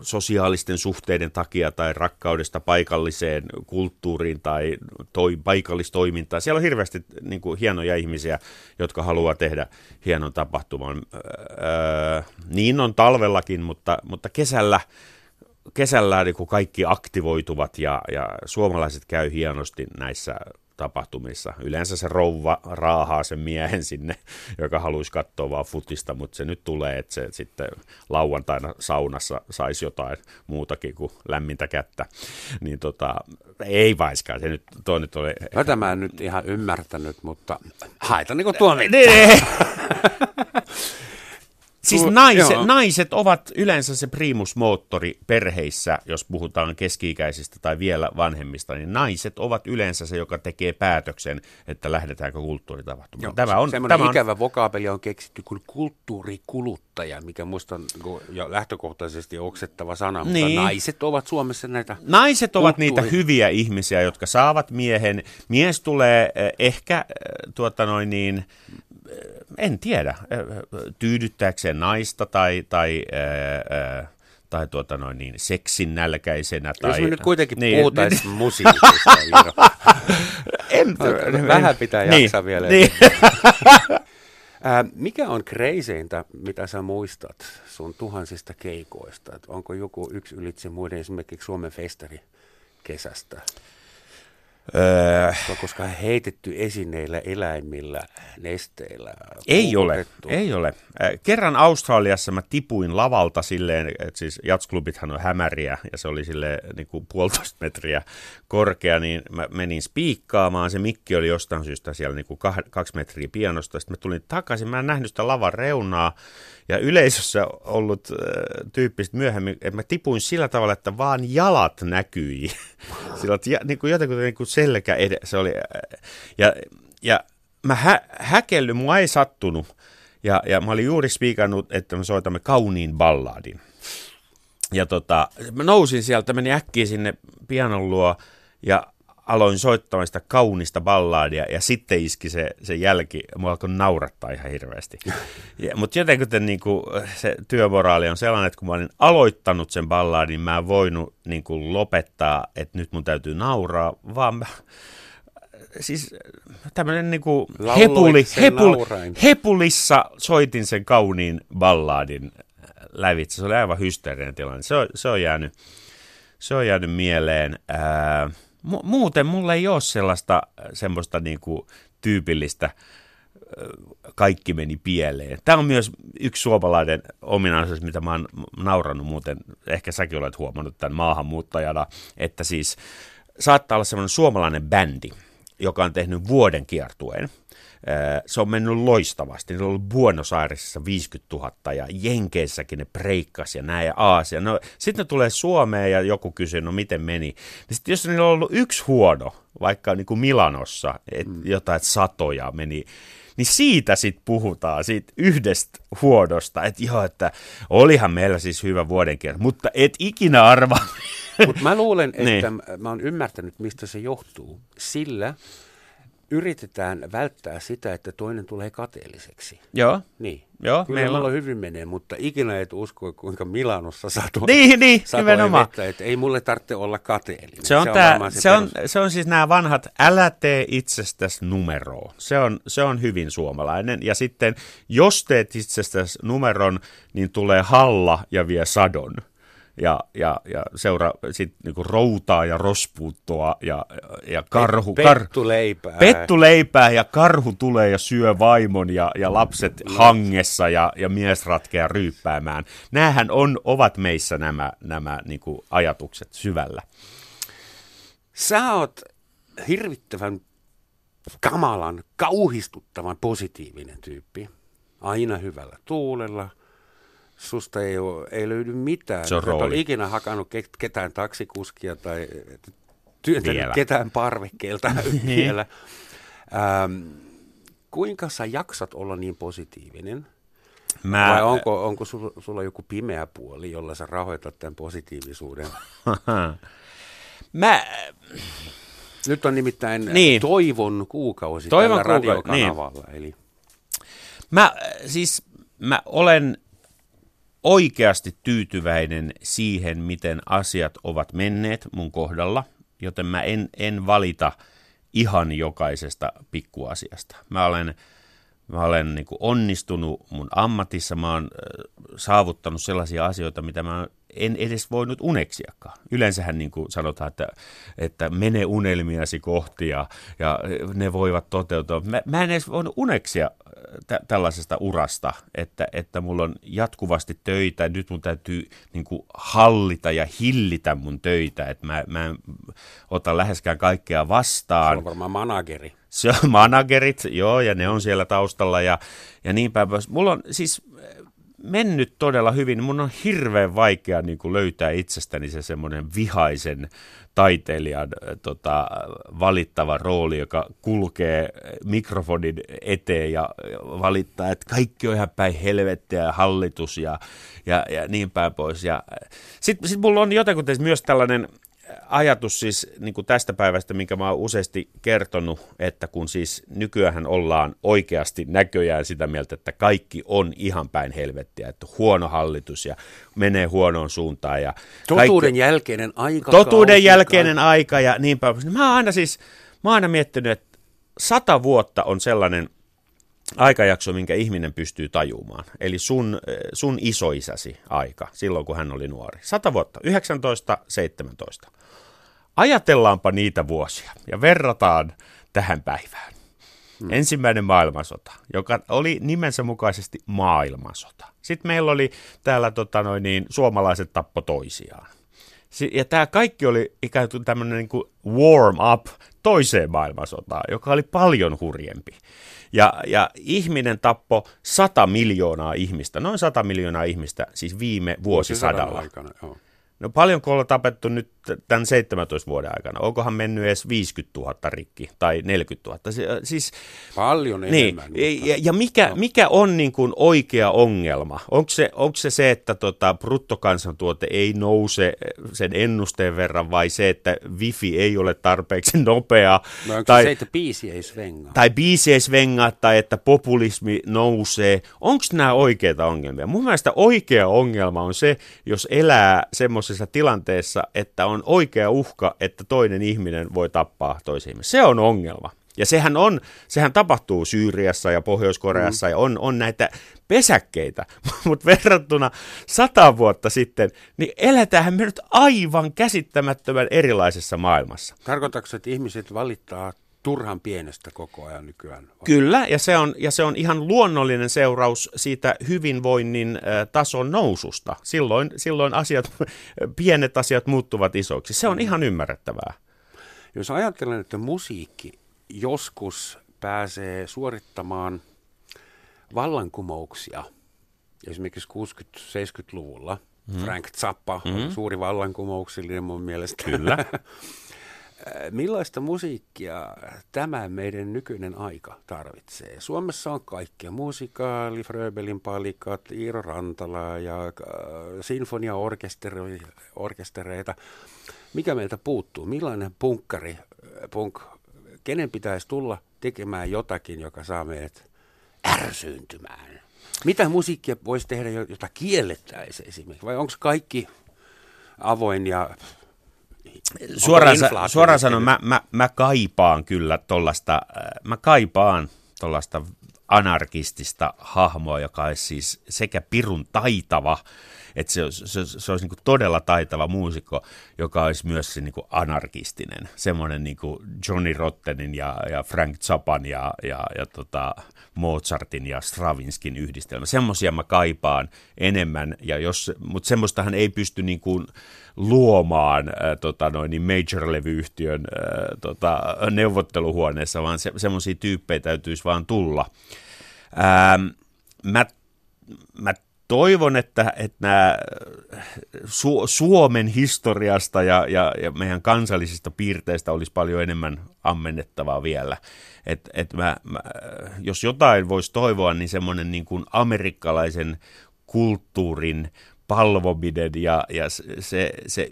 sosiaalisten suhteiden takia tai rakkaudesta paikalliseen kulttuuriin tai toi, paikallistoimintaan. Siellä on hirveästi niin kuin, hienoja ihmisiä, jotka haluaa tehdä hienon tapahtuman. Öö, niin on talvellakin, mutta, mutta kesällä kesällä niin kuin kaikki aktivoituvat ja, ja suomalaiset käy hienosti näissä tapahtumissa. Yleensä se rouva raahaa sen miehen sinne, joka haluaisi katsoa vaan futista, mutta se nyt tulee, että se sitten lauantaina saunassa saisi jotain muutakin kuin lämmintä kättä. Niin tota, ei vaiskaan, se nyt, tuo nyt oli... Tätä mä en nyt ihan ymmärtänyt, mutta haita niin kuin tuon Siis naiset, naiset ovat yleensä se primusmoottori perheissä, jos puhutaan keski-ikäisistä tai vielä vanhemmista, niin naiset ovat yleensä se, joka tekee päätöksen, että lähdetäänkö kulttuuritapahtumaan. Tämä on, tämä on ikävä vokaapeli on keksitty kuin kulttuurikuluttaja, mikä on jo lähtökohtaisesti oksettava sana, mutta niin. naiset ovat Suomessa näitä Naiset ovat niitä hyviä ihmisiä, jotka saavat miehen. Mies tulee eh, ehkä eh, tuota noin niin, en tiedä, tyydyttääkseen naista tai, tai ää, tai tuota noin niin, seksin nälkäisenä. Tai, Jos me nyt kuitenkin niin, puhutaan niin, musiikista, en, Vähän pitää niin, jaksaa vielä. Niin. mikä on kreiseintä, mitä sä muistat sun tuhansista keikoista? Et onko joku yksi ylitse muiden esimerkiksi Suomen festari kesästä? Öö, koska heitetty esineillä, eläimillä, nesteillä. Ei ole, ei ole. Kerran Australiassa mä tipuin lavalta silleen, että siis jatsklubithan on hämäriä ja se oli sille niin kuin puolitoista metriä korkea, niin mä menin spiikkaamaan. Se mikki oli jostain syystä siellä niin kuin kaksi metriä pianosta. Sitten mä tulin takaisin, mä en nähnyt sitä lavan reunaa ja yleisössä ollut äh, tyyppistä myöhemmin, että mä tipuin sillä tavalla, että vaan jalat näkyi. sillä ja, niin kuin jotenkin niin kuin selkä edessä oli. Äh, ja, ja mä hä, häkellyn, mua ei sattunut. Ja, ja mä olin juuri spiikannut, että me soitamme kauniin balladin. Ja tota, mä nousin sieltä, menin äkkiä sinne pianon luo ja aloin soittamaan sitä kaunista balladia ja sitten iski se, se jälki, mua alkoi naurattaa ihan hirveästi. Mutta jotenkin niin kuin, se työmoraali on sellainen, että kun mä olin aloittanut sen balladin, mä en voinut niin kuin, lopettaa, että nyt mun täytyy nauraa, vaan mä, siis tämmöinen niin kuin hepuli, hepul, hepulissa soitin sen kauniin balladin lävitse. Se oli aivan hysteerinen tilanne. Se on, se on, jäänyt, se on jäänyt mieleen. Ää, muuten mulla ei ole sellaista semmoista niin kuin tyypillistä kaikki meni pieleen. Tämä on myös yksi suomalainen ominaisuus, mitä mä oon naurannut muuten, ehkä säkin olet huomannut tämän maahanmuuttajana, että siis saattaa olla semmoinen suomalainen bändi, joka on tehnyt vuoden kiertueen – se on mennyt loistavasti. Ne on ollut Buenos Airesissa 50 000 ja Jenkeissäkin ne breikkas ja näin ja Aasia. No, sitten ne tulee Suomeen ja joku kysyy, no miten meni. Niin sitten jos niillä on ollut yksi huono, vaikka niin kuin Milanossa, et mm. jotain et satoja meni, niin siitä sitten puhutaan, siitä yhdestä huodosta, että joo, että olihan meillä siis hyvä vuodenkierto, mutta et ikinä arvaa. Mutta mä luulen, että niin. mä oon ymmärtänyt, mistä se johtuu. Sillä, yritetään välttää sitä, että toinen tulee kateelliseksi. Joo. Niin. Joo, Kyllä meillä on hyvin menee, mutta ikinä et usko, kuinka Milanossa satoi, niin, niin, satoi vettä, että ei mulle tarvitse olla kateellinen. Se on, se on, tää, se, se, on, se on siis nämä vanhat, älä tee itsestäsi numeroa. Se on, se on hyvin suomalainen. Ja sitten, jos teet itsestäsi numeron, niin tulee halla ja vie sadon ja, ja, ja seura sit niinku routaa ja rospuuttoa ja, ja karhu. Pettuleipää. Kar, pettuleipää ja karhu tulee ja syö vaimon ja, ja lapset no. hangessa ja, ja mies ratkeaa ryyppäämään. Nämähän on, ovat meissä nämä, nämä niinku ajatukset syvällä. Sä oot hirvittävän kamalan, kauhistuttavan positiivinen tyyppi. Aina hyvällä tuulella – susta ei, ole, ei löydy mitään. Se on rooli. ole ikinä hakannut ketään taksikuskia tai työntänyt vielä. ketään parvekkeelta vielä. Ähm, kuinka sä jaksat olla niin positiivinen? Mä... Vai onko, onko sulla, sulla joku pimeä puoli, jolla sä rahoitat tämän positiivisuuden? Mä, Nyt on nimittäin Niin. toivon kuukausi Toivon tällä kuukausi, niin. radiokanavalla. Eli Mä siis, mä olen oikeasti tyytyväinen siihen, miten asiat ovat menneet mun kohdalla, joten mä en, en valita ihan jokaisesta pikkuasiasta. Mä olen, mä olen niin onnistunut mun ammatissa, mä oon saavuttanut sellaisia asioita, mitä mä en edes voinut uneksiakaan. Yleensähän niin kuin sanotaan, että, että mene unelmiasi kohti ja, ja ne voivat toteutua. Mä, mä en edes voinut uneksia tä- tällaisesta urasta, että, että mulla on jatkuvasti töitä, nyt mun täytyy niin kuin hallita ja hillitä mun töitä, että mä, mä en ota läheskään kaikkea se vastaan. on varmaan manageri. Se on managerit, joo, ja ne on siellä taustalla ja, ja niin päin pois. Mulla on siis äh, mennyt todella hyvin. Mun on hirveän vaikea niin kuin löytää itsestäni se semmoinen vihaisen taiteilijan tota, valittava rooli, joka kulkee mikrofonin eteen ja valittaa, että kaikki on ihan päin helvettiä ja hallitus ja, ja, ja niin päin pois. Sitten sit mulla on jotenkin myös tällainen ajatus siis niin kuin tästä päivästä, minkä mä oon useasti kertonut, että kun siis nykyään ollaan oikeasti näköjään sitä mieltä, että kaikki on ihan päin helvettiä, että huono hallitus ja menee huonoon suuntaan. Ja Totuuden kaikki, jälkeinen aika. totuuden jälkeinen aika ja niin päin. Mä oon aina siis, mä oon aina miettinyt, että sata vuotta on sellainen aikajakso, minkä ihminen pystyy tajumaan. Eli sun, sun isoisäsi aika, silloin kun hän oli nuori. Sata vuotta, 1917. Ajatellaanpa niitä vuosia ja verrataan tähän päivään. Hmm. Ensimmäinen maailmansota, joka oli nimensä mukaisesti maailmansota. Sitten meillä oli täällä tota noin, niin, suomalaiset tappo toisiaan. Si- Ja tämä kaikki oli ikään kuin tämmöinen niin kuin warm up toiseen maailmansotaan, joka oli paljon hurjempi. Ja, ja ihminen tappo 100 miljoonaa ihmistä, noin 100 miljoonaa ihmistä, siis viime vuosisadalla. aikana, joo. No paljonko on tapettu nyt tämän 17 vuoden aikana? Onkohan mennyt edes 50 000 rikki tai 40 000? Se- Siis, Paljon niin, enemmän. ja, ja mikä, no. mikä on niin kuin oikea ongelma? Onko se, onko se se, että tota, bruttokansantuote ei nouse sen ennusteen verran vai se, että wifi ei ole tarpeeksi nopea? No onko tai, se, että biisi ei svengaa? tai biisi ei svengaa tai että populismi nousee. Onko nämä oikeita ongelmia? Mun mielestä oikea ongelma on se, jos elää semmoisessa tilanteessa, että on oikea uhka, että toinen ihminen voi tappaa toisen. Se on ongelma. Ja sehän, on, sehän tapahtuu Syyriassa ja Pohjois-Koreassa mm. ja on, on näitä pesäkkeitä, mutta verrattuna sata vuotta sitten, niin eletään me nyt aivan käsittämättömän erilaisessa maailmassa. Tarkoitatko, että ihmiset valittaa turhan pienestä koko ajan nykyään? Kyllä, ja se on, ja se on ihan luonnollinen seuraus siitä hyvinvoinnin äh, tason noususta. Silloin, silloin asiat, pienet asiat muuttuvat isoiksi. Se on ihan ymmärrettävää. Jos ajatellaan, että musiikki joskus pääsee suorittamaan vallankumouksia, esimerkiksi 60-70-luvulla, mm. Frank Zappa mm. on suuri vallankumouksellinen mun mielestä. Kyllä. Millaista musiikkia tämä meidän nykyinen aika tarvitsee? Suomessa on kaikkea. Musikaali, Fröbelin palikat, Iiro Rantala ja äh, sinfoniaorkestereita. Mikä meiltä puuttuu? Millainen punkkari, äh, punk, kenen pitäisi tulla tekemään jotakin, joka saa meidät ärsyyntymään? Mitä musiikkia voisi tehdä, jota kiellettäisiin esimerkiksi? Vai onko kaikki avoin ja Suoraan, suoraan sanon, mä, mä, mä kaipaan kyllä tuollaista, mä kaipaan tuollaista anarkistista hahmoa, joka olisi siis sekä pirun taitava, että se, olisi- se, se olisi niin todella taitava muusikko, joka olisi myös se niin anarkistinen. Semmoinen niin Johnny Rottenin ja, ja Frank Zappan ja, ja, ja tota Mozartin ja Stravinskin yhdistelmä. Semmoisia mä kaipaan enemmän, ja jos, mutta semmoistahan ei pysty niin kuin luomaan äh, tota noin, niin major-levyyhtiön äh, tota, neuvotteluhuoneessa, vaan se, semmoisia tyyppejä täytyisi vaan tulla. Ähm, mä, mä toivon, että, että nämä Su- Suomen historiasta ja, ja, ja meidän kansallisista piirteistä olisi paljon enemmän ammennettavaa vielä. Et, et mä, mä, jos jotain voisi toivoa, niin semmoinen niin kuin amerikkalaisen kulttuurin palvominen ja, ja se, se,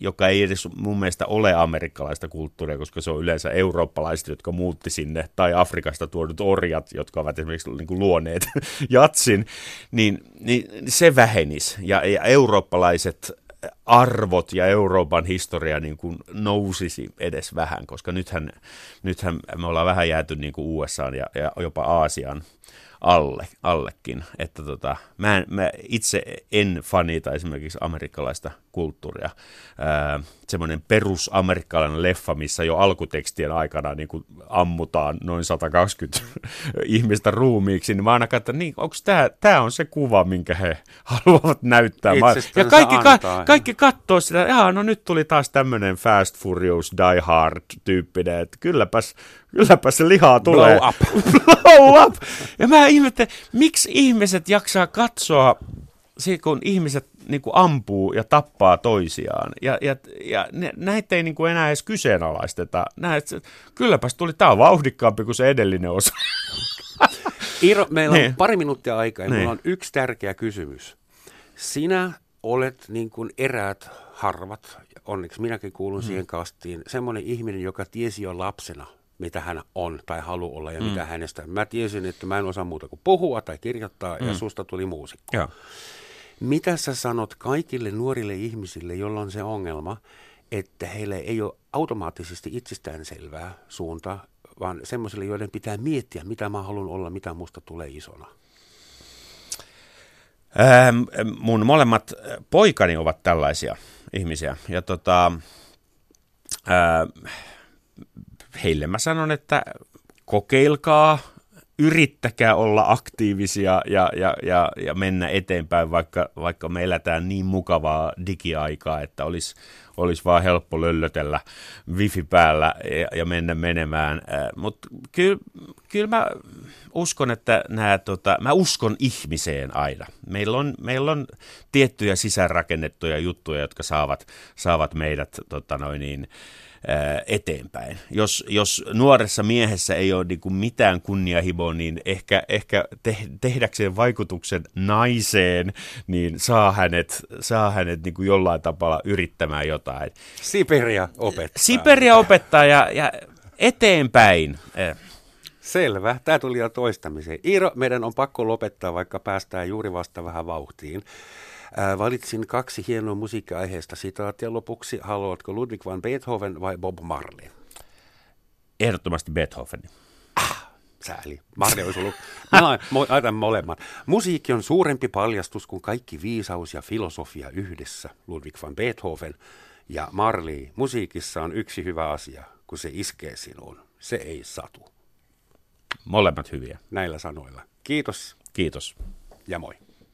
joka ei edes mun mielestä ole amerikkalaista kulttuuria, koska se on yleensä eurooppalaiset, jotka muutti sinne, tai Afrikasta tuodut orjat, jotka ovat esimerkiksi niin kuin luoneet jatsin, niin, niin se vähenisi. Ja, ja eurooppalaiset arvot ja Euroopan historia niin kuin nousisi edes vähän, koska nythän, nythän me ollaan vähän jääty niin kuin USA ja, ja jopa Aasian alle, allekin. Että tota, mä, en, mä itse en fanita esimerkiksi amerikkalaista kulttuuria. Semmoinen perusamerikkalainen leffa, missä jo alkutekstien aikana niin kuin ammutaan noin 120 ihmistä ruumiiksi, niin mä aina katson, niin onko tämä, tämä on se kuva, minkä he haluavat näyttää. Mä, ja kaikki, ka, kaikki katsoo sitä, että no nyt tuli taas tämmöinen Fast Furious Die Hard tyyppinen, että kylläpäs, kylläpäs se lihaa tulee. Blow up. Blow up. Ja mä ihmettelen, miksi ihmiset jaksaa katsoa siitä, kun ihmiset niin kuin ampuu ja tappaa toisiaan. Ja, ja, ja ne, näitä ei niin kuin enää edes kyseenalaisteta. Näet, kylläpäs tuli, tämä on vauhdikkaampi kuin se edellinen osa. Iiro, meillä on niin. pari minuuttia aikaa ja niin. on yksi tärkeä kysymys. Sinä olet niin kuin eräät harvat, onneksi minäkin kuulun mm. siihen kastiin, semmoinen ihminen, joka tiesi jo lapsena, mitä hän on tai haluaa olla ja mm. mitä hänestä. Mä tiesin, että mä en osaa muuta kuin puhua tai kirjoittaa mm. ja susta tuli muusikko. Ja. Mitä sä sanot kaikille nuorille ihmisille, joilla on se ongelma, että heille ei ole automaattisesti itsestäänselvää suuntaa, vaan semmoisille, joiden pitää miettiä, mitä mä haluan olla, mitä musta tulee isona? Ähm, mun molemmat poikani ovat tällaisia ihmisiä. Ja tota, äh, heille mä sanon, että kokeilkaa, yrittäkää olla aktiivisia ja, ja, ja, ja mennä eteenpäin, vaikka, vaikka me eletään niin mukavaa digiaikaa, että olisi, olisi vaan helppo löllötellä wifi päällä ja, ja mennä menemään. Mutta kyllä, kyllä mä uskon, että nämä, tota, mä uskon ihmiseen aina. Meillä on, meillä on tiettyjä sisäänrakennettuja juttuja, jotka saavat, saavat meidät tota noin niin, eteenpäin. Jos, jos nuoressa miehessä ei ole niin kuin mitään kunnianhimoa, niin ehkä, ehkä te, tehdäkseen vaikutuksen naiseen, niin saa hänet, saa hänet niin kuin jollain tavalla yrittämään jotain. Siperia opettaa. Siperia opettaa ja, ja eteenpäin. Selvä. Tämä tuli jo toistamiseen. Iiro, meidän on pakko lopettaa, vaikka päästään juuri vasta vähän vauhtiin. Äh, valitsin kaksi hienoa musiikkiaiheesta sitaattia lopuksi. Haluatko Ludwig van Beethoven vai Bob Marley? Ehdottomasti Beethoven. Ah, sääli. Marley olisi ollut. Mä laitan molemmat. Musiikki on suurempi paljastus kuin kaikki viisaus ja filosofia yhdessä. Ludwig van Beethoven ja Marley. Musiikissa on yksi hyvä asia, kun se iskee sinuun. Se ei satu. Molemmat hyviä. Näillä sanoilla. Kiitos. Kiitos. Ja moi.